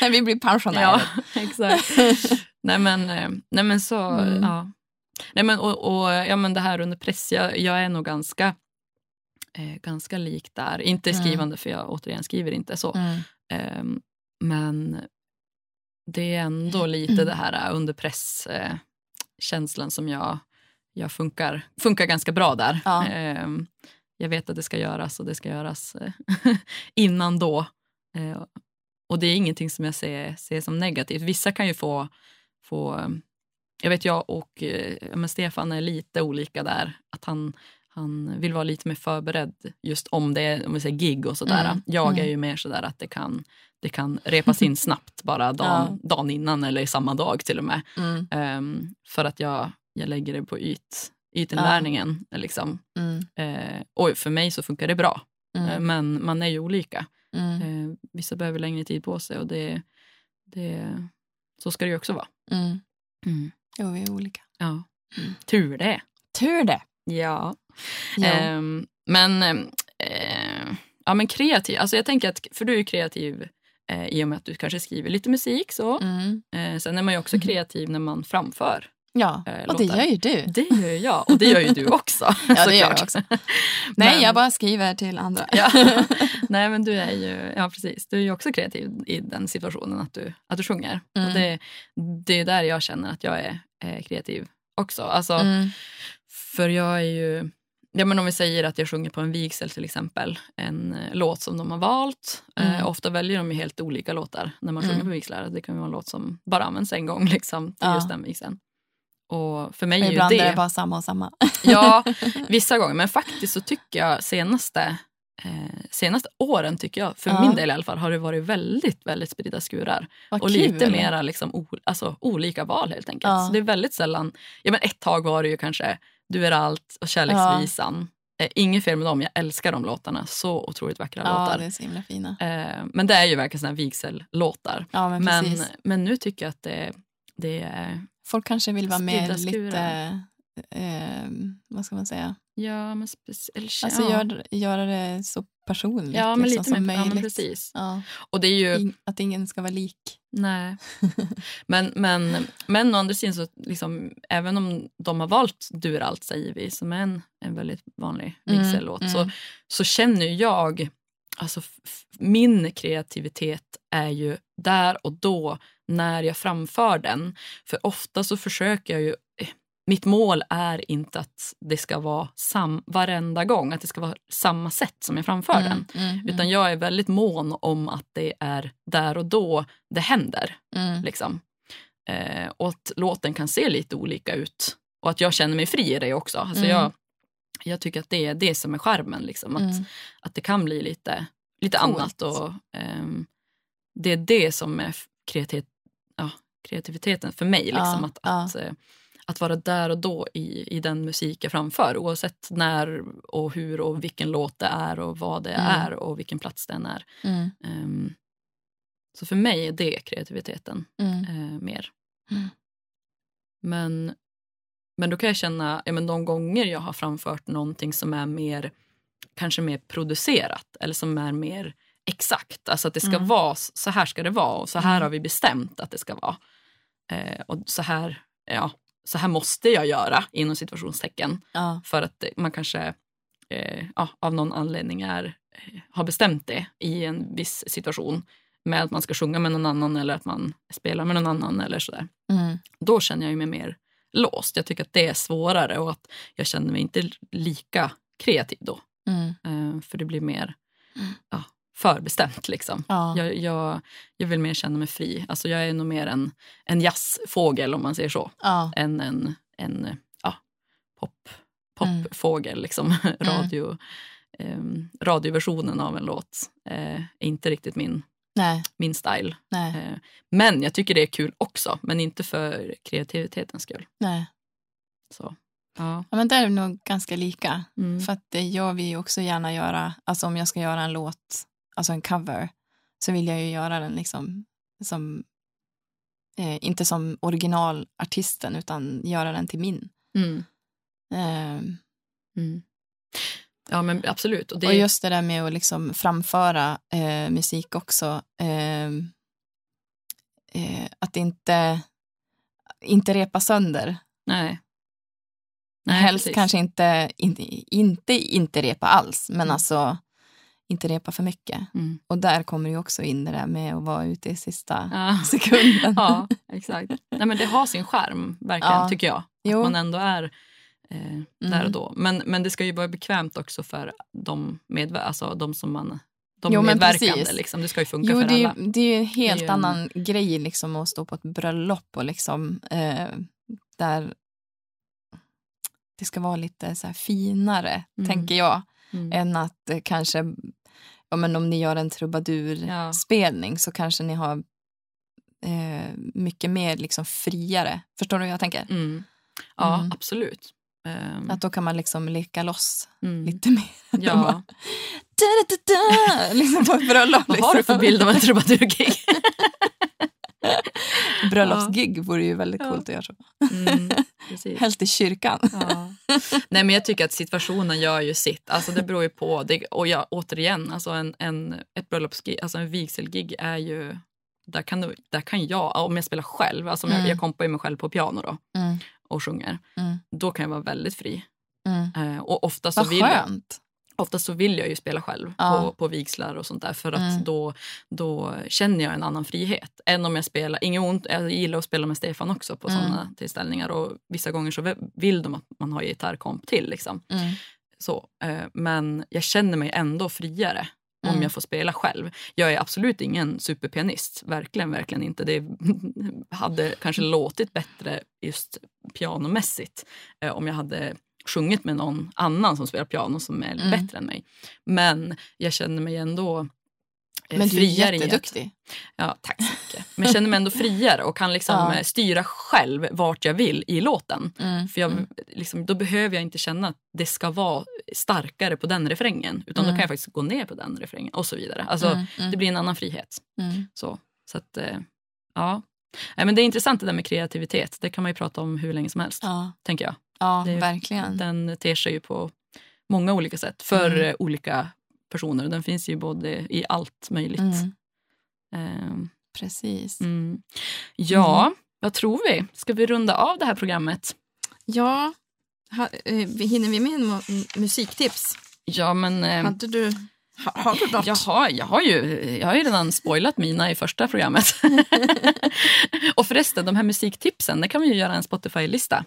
när vi blir pensionärer. ja, exakt. nej, men, eh, nej men så, Mm. ja. Nej, men, och, och, ja, men det här under press, jag, jag är nog ganska, eh, ganska lik där. Inte Mm. skrivande, för jag återigen skriver inte så. Mm. Ehm, men det är ändå lite Mm. det här äh, under press-känslan som jag, jag funkar, funkar ganska bra där. Ja. Ehm, jag vet att det ska göras och det ska göras eh, innan då. Eh, och det är ingenting som jag ser, ser som negativt. Vissa kan ju få, få jag vet jag och men Stefan är lite olika där. Att han, han vill vara lite mer förberedd just om det är om vi säger gig och sådär. Mm, Jag är mm. ju mer sådär att det kan, det kan repas in snabbt bara dagen, dagen innan eller samma dag till och med. Mm. Ehm, för att jag, jag lägger det på yt, ytinlärningen. Liksom. Mm. Eh, och för mig så funkar det bra. Mm. men man är ju olika. Eh, vissa behöver längre tid på sig och det, det, så ska det ju också vara. Mm. Jo, vi är olika. Ja. Tur det. Tur det. Ja. Jo. Ehm, men, eh, ja, men kreativ, alltså jag tänker att, för du är kreativ eh, i och med att du kanske skriver lite musik. så. Mm. Eh, sen är man ju också Mhm. kreativ när man framför. Ja, Eh, och det gör ju du. Det gör jag och det gör ju du också. Ja, det gör jag också. Nej, Men- jag bara skriver till andra. Ja. Nej men du är ju, ja precis, du är ju också kreativ i den situationen att du, att du sjunger. Mm. Och det, det är där jag känner att jag är, är kreativ också. Alltså, Mm. För jag är ju, ja men om vi säger att jag sjunger på en vigsel till exempel, en eh, låt som de har valt. Mm. Eh, ofta väljer de ju helt olika låtar när man sjunger Mm. på vigslar. Det kan ju vara en låt som bara används en gång liksom, till Ja. just den vigseln. Och för mig Och är ju ibland det... är det bara samma och samma. Ja, vissa gånger. Men faktiskt så tycker jag senaste, eh, senaste åren, tycker jag, för Ja. min del i alla fall, har det varit väldigt, väldigt spridda skurar. Vad och kul. lite mera liksom, o, alltså, olika val helt enkelt. Ja. Så det är väldigt sällan, ja men ett tag var det ju kanske Du är allt och Kärleksvisan. Eh, inget fel med dem, jag älskar de låtarna. Så otroligt vackra Ja, låtar. det är så himla fina. Eh, men det är ju verkligen såna vigsellåtar. Ja, men Men, men nu tycker jag att det, det är, Folk kanske vill vara med lite, eh, vad ska man säga, ja men speciellt. alltså ja. gör, göra det så personligt ja, men liksom, lite som mer, ja, möjligt. precis. Ja. Och det är ju, In, att ingen ska vara lik. Nej. Men, men, men å andra sidan, så liksom, även om de har valt Du är allt säger vi, som är en, en väldigt vanlig Mm, vigsellåt, mm. så, så känner jag, alltså min kreativitet är ju där och då när jag framför den. För ofta så försöker jag ju, mitt mål är inte att det ska vara sam, varenda gång, att det ska vara samma sätt som jag framför den. mm, Utan jag är väldigt mån om att det är där och då det händer. mm, Liksom. Eh, och att låten kan se lite olika ut. Och att jag känner mig fri i det också. Alltså Mm. jag, jag tycker att det är det som är skärmen. Liksom. Att, mm. att det kan bli lite, lite Coolt. annat. Och, ehm, det är det som är kreativ, ja, kreativiteten för mig. Liksom. Ja, att, ja. att, eh, att vara där och då i, i den musik jag framför. Oavsett när och hur och vilken låt det är och vad det Mm. är och vilken plats den är. Mm, Ehm, så för mig är det kreativiteten eh, mer. Mm. Men, men då kan jag känna, ja, men de gånger jag har framfört någonting som är mer kanske mer producerat eller som är mer exakt. Alltså att det ska Mm. vara så här ska det vara och så här Mm. har vi bestämt att det ska vara. Eh, och så här, ja, så här måste jag göra inom situationstecken ja, för att man kanske eh, ja, av någon anledning är, eh, har bestämt det i en viss situation med att man ska sjunga med någon annan eller att man spelar med någon annan eller sådär. mm, Då känner jag mig mer låst. Jag tycker att det är svårare och att jag känner mig inte lika kreativ då. mm, Eh, för det blir mer Mm. ja, förbestämt. Liksom. ja, Jag, jag, jag vill mer känna mig fri. Alltså jag är nog mer en, en jazzfågel om man säger så. ja, Än en, en ja, pop, Mm. popfågel. Liksom. Radio, ehm, radioversionen av en låt eh, är inte riktigt min, nej, min style. nej, Eh, men jag tycker det är kul också. Men inte för kreativitetens skull. nej. Så, ja. Ja, men där är vi nog ganska lika. Mm. För att det jag vill också gärna göra, alltså om jag ska göra en låt, alltså en cover, så vill jag ju göra den liksom som, eh, inte som originalartisten utan göra den till min. Mm. Eh, Mm. Ja men absolut. Och det, Och just det där med att liksom framföra eh, musik också. Eh, eh, att inte, inte repa sönder. nej. Nej, Helst precis. kanske inte, inte, inte, inte repa alls, men Mm. alltså inte repa för mycket. Mm. Och där kommer ju också in det där med att vara ute i sista Ja. sekunden. ja, exakt. Nej, men det har sin skärm, verkligen, Ja. tycker jag. Jo. Att man ändå är eh, där Mm. och då. Men, men det ska ju vara bekvämt också för de, medver- alltså de som man de Jo, medverkande. precis. Liksom. Det ska ju funka Jo, för det är, alla. det är ju en helt ju en- annan grej liksom att stå på ett bröllop och liksom eh, där det ska vara lite så här finare, Mm. tänker jag, Mm. än att eh, kanske, ja, men om ni gör en trubadurspelning så kanske ni har eh, mycket mer liksom friare. Förstår du hur jag tänker? Mm. Ja, Mm. absolut. Ehm, Att då kan man liksom leka loss mm. lite mer. Ja. Da-da-da-da, liksom på ett bröllop. Vad har du för liksom. bild av en trubadurgig? Bröllopsgig vore ju väldigt coolt att göra så. Mm. Helst i kyrkan. Nej, men jag tycker att situationen gör ju sitt. Alltså, det beror ju på. Det, och jag, återigen, alltså en, en, ett bröllopsgig, alltså en vigselgig är ju... Där kan, du, där kan jag, om jag spelar själv, alltså om jag, Mm. jag kompar ju mig själv på piano då, Mm, och sjunger, mm, då kan jag vara väldigt fri. mm. Eh, och ofta så, Vad vill skönt. Ofta så vill jag ju spela själv Ja. på, på vigslar och sånt där för att Mm. då, då känner jag en annan frihet. Än om jag spelar, inget ont, jag gillar att spela med Stefan också på Mm. sådana tillställningar och vissa gånger så vill de att man har gitarrkomp till. Liksom. Mm, Så, eh, men jag känner mig ändå friare om Mm. jag får spela själv. Jag är absolut ingen superpianist, verkligen, verkligen inte. Det hade kanske låtit bättre just pianomässigt eh, om jag hade sjungit med någon annan som spelar piano som är Mm. bättre än mig. Men jag känner mig ändå eh, Men du är jätteduktig. Ja, tack så mycket. Men jag känner mig ändå friare och kan liksom Ja. eh, styra själv vart jag vill i låten. Mm, För jag, mm, liksom, då behöver jag inte känna att det ska vara starkare på den refrängen. Utan då Mm. kan jag faktiskt gå ner på den refrängen och så vidare. Alltså, mm, mm, Det blir en annan frihet. mm. Så, så att, eh, ja. Nej, men det är intressant det där med kreativitet. Det kan man ju prata om hur länge som helst. Ja, tänker jag. Ja Det verkligen. Den ter sig ju på många olika sätt för Mm. olika personer. Den finns ju både i allt möjligt. Mm, Ehm, precis. mm. Ja, vad tror vi? Ska vi runda av det här programmet? Ja, ha, eh, hinner vi med en mu- musiktips? Ja, men... Eh, Hade du, ha, har du något? Jag har, jag, har ju, jag har ju redan spoilat mina i första programmet. och förresten, de här musiktipsen, det kan vi ju göra en Spotify-lista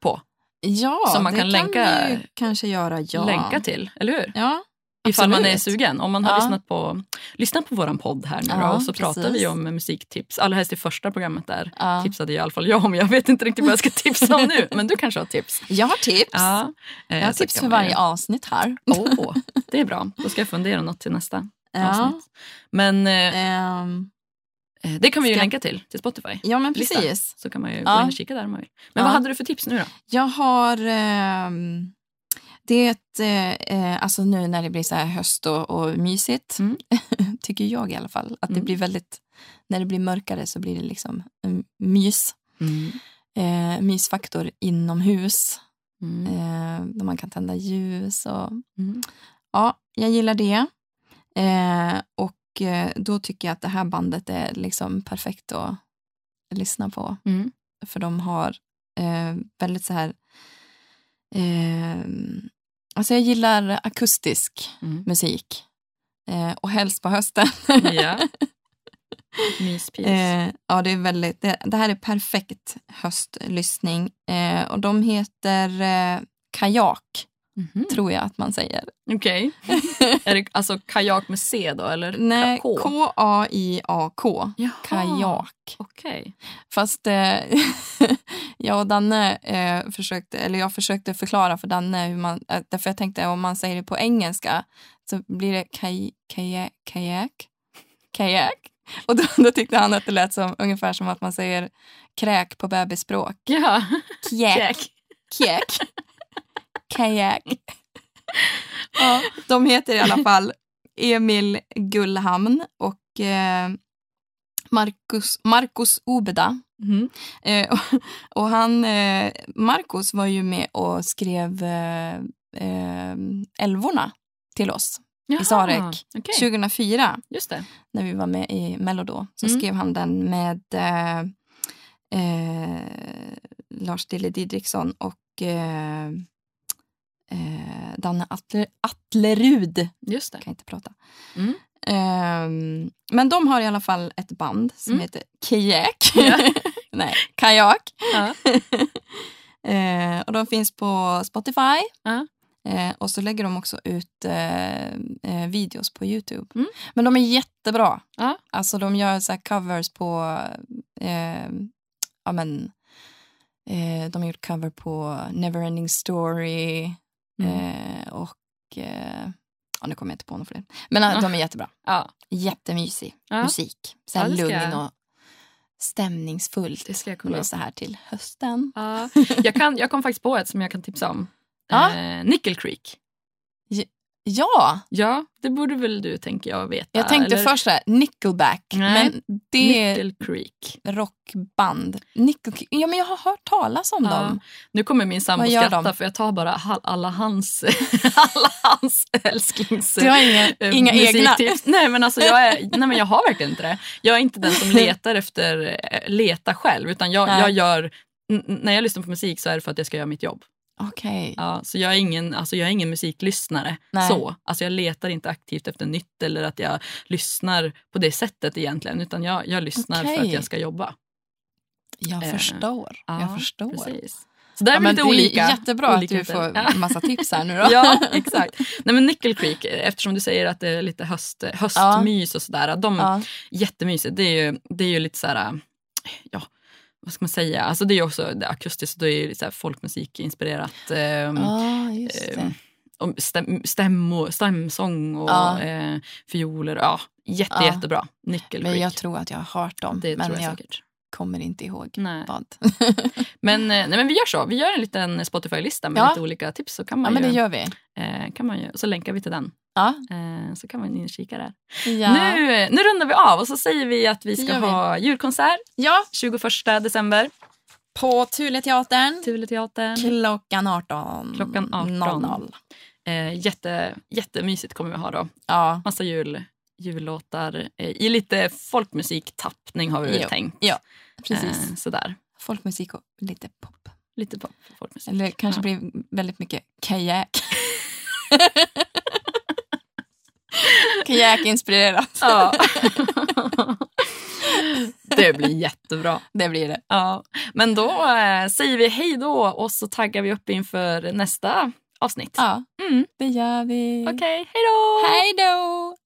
på. Ja, Som man det kan länka- vi kanske göra. Ja. Länka till, eller hur? Ja, Ifall man är sugen. Om man har Ja. lyssnat på, lyssnat på våran podd här nu då, Ja, och så pratar precis. vi om musiktips. Allra helst i första programmet där Ja. tipsade i alla fall jag om. Jag vet inte riktigt vad jag ska tipsa om nu, men du kanske har tips. Jag har tips. Ja, eh, Jag har tips kan för varje avsnitt här. Åh, det är bra. Då ska jag fundera något till nästa avsnitt. Men eh, eh, det kan vi ju Ska- länka till, till Spotify. ja, men Lista. precis. Så kan man ju Ja. gå in och kika där om man vill. Men Ja. vad hade du för tips nu då? Jag har... ehm, det eh, eh, alltså nu när det blir så här höst och, och mysigt, Mm. tycker jag i alla fall, att det Mm. blir väldigt... När det blir mörkare så blir det liksom en mys. Eh, mysfaktor inomhus. Mm. Eh, där man kan tända ljus och Mm. Ja, jag gillar det. Eh, och eh, då tycker jag att det här bandet är liksom perfekt att lyssna på. Mm. För de har eh, väldigt så här... Eh, alltså jag gillar akustisk Mm. musik. Eh, och helst på hösten. Ja. Myspys. eh, ja, det, är väldigt, det, det här är perfekt höstlyssning. Eh, och de heter Kajak, Mhm. tror jag att man säger. Okej. är det alltså kajak med C då eller Nej, K? K-A-I-A-K. Kajak. Okej. Fast eh, jag och Danne eh, försökte, eller jag försökte förklara för Danne hur man, eh, därför jag tänkte om man säger det på engelska så blir det kaj, kajak, kajak, kajak. Och då, då tyckte han att det lät som, ungefär som att man säger kräk på bebisspråk. Ja. Kjäk, kjäk, kajak. Ja, de heter i alla fall Emil Gullhamn och eh, Marcus, Marcus Obeda. Mhm. Eh, och, och han, eh, Marcus var ju med och skrev eh, eh, Älvorna till oss Jaha, Sarek. okej. 2004 Just det. när vi var med i Mello då. Så Mm. skrev han den med eh, eh, Lars Dille Didriksson och eh, Danne Atle, Atlerud. Just det. Jag kan inte prata. Mm. Ehm, men de har i alla fall ett band som Mm. heter Kajak. Ja. Nej, Kajak. Ja. Eh, och de finns på Spotify. Ja. Eh, och så lägger de också ut eh, videos på Youtube. Mm. Men de är jättebra. Ja. Alltså de gör så covers på... Ja, men, de har gjort cover på Neverending Story. Mm. Eh, och... Eh, ja, nu kommer jag inte på något fler. Men Ja. de är jättebra. ja, Jättemysig Ja. musik. Så här lugn och stämningsfullt. det ska jag kolla så här till hösten. Ja. Jag, kan, jag kom faktiskt på ett som jag kan tipsa om. Ja. Eh, Nickel Creek. Ja, Ja, det borde väl du, tänker jag, veta. jag tänkte eller? först så här, Nickelback. Nej, Men det Nickel Creek. rockband. Nickel, ja, men jag har hört talas om Ja. dem. Nu kommer min sambo skratta de? för jag tar bara alla hans, alla hans älsklings... Du har inga, eh, inga egna? Nej men, alltså, jag är, nej men jag har verkligen inte det. Jag är inte den som letar efter, eh, leta själv utan jag, Nej. jag gör, när jag lyssnar på musik så är det för att jag ska göra mitt jobb. Okej. Ja, så jag är ingen, alltså jag är ingen musiklyssnare. Nej. Så. Alltså jag letar inte aktivt efter nytt eller att jag lyssnar på det sättet egentligen utan jag, jag lyssnar för Okej. att jag ska jobba. Jag Eh, förstår. Ja, jag förstår. Precis. Så där är Ja, lite det är olika. jättebra olika att du får Ja. massa tips här nu då. Ja, exakt. Nej, men Nickel Creek, eftersom du säger att det är lite höst, höstmys och sådär. De, Ja. Jättemysigt. Det är ju, det är ju lite så här, ja, vad ska man säga? Alltså det är ju också det akustiskt, det är ju så här folkmusikinspirerat. just det. ehm, om stäm, stämmo, stämsång och Ja. eh, fioler. Ja, jätte, Ja. jättebra. Nickel Men jag tror att jag har hört dem. det men tror jag, jag säkert. Kommer inte ihåg Nej. vad. Men, eh, nej, men vi gör så. Vi gör en liten Spotify-lista med Ja. lite olika tips. Så, kan Ja, man men det gör vi. eh, kan man ju, så länkar vi till den. Ja. Eh, så kan man in och kika där. Ja. Nu, nu rundar vi av och så säger vi att vi ska vi. ha julkonsert ja, 21 december. på Tuleteatern Tuleteatern. klockan 18. Klockan 18. 00. Eh, jätte, jättemysigt kommer vi ha då. Ja, Massa jul, jullåtar eh, i lite folkmusiktappning har vi väl Jo. tänkt. ja precis. Eh, sådär. Folkmusik och lite pop. Lite pop folkmusik. Eller kanske Ja. blir väldigt mycket kajak. Kajak-inspirerat. Ja. Det blir jättebra. Det blir det. Ja. Men då eh, säger vi hej då och så taggar vi upp inför nästa avsnitt. Ja, Mm. det gör vi. Okej, hej då! Hej då!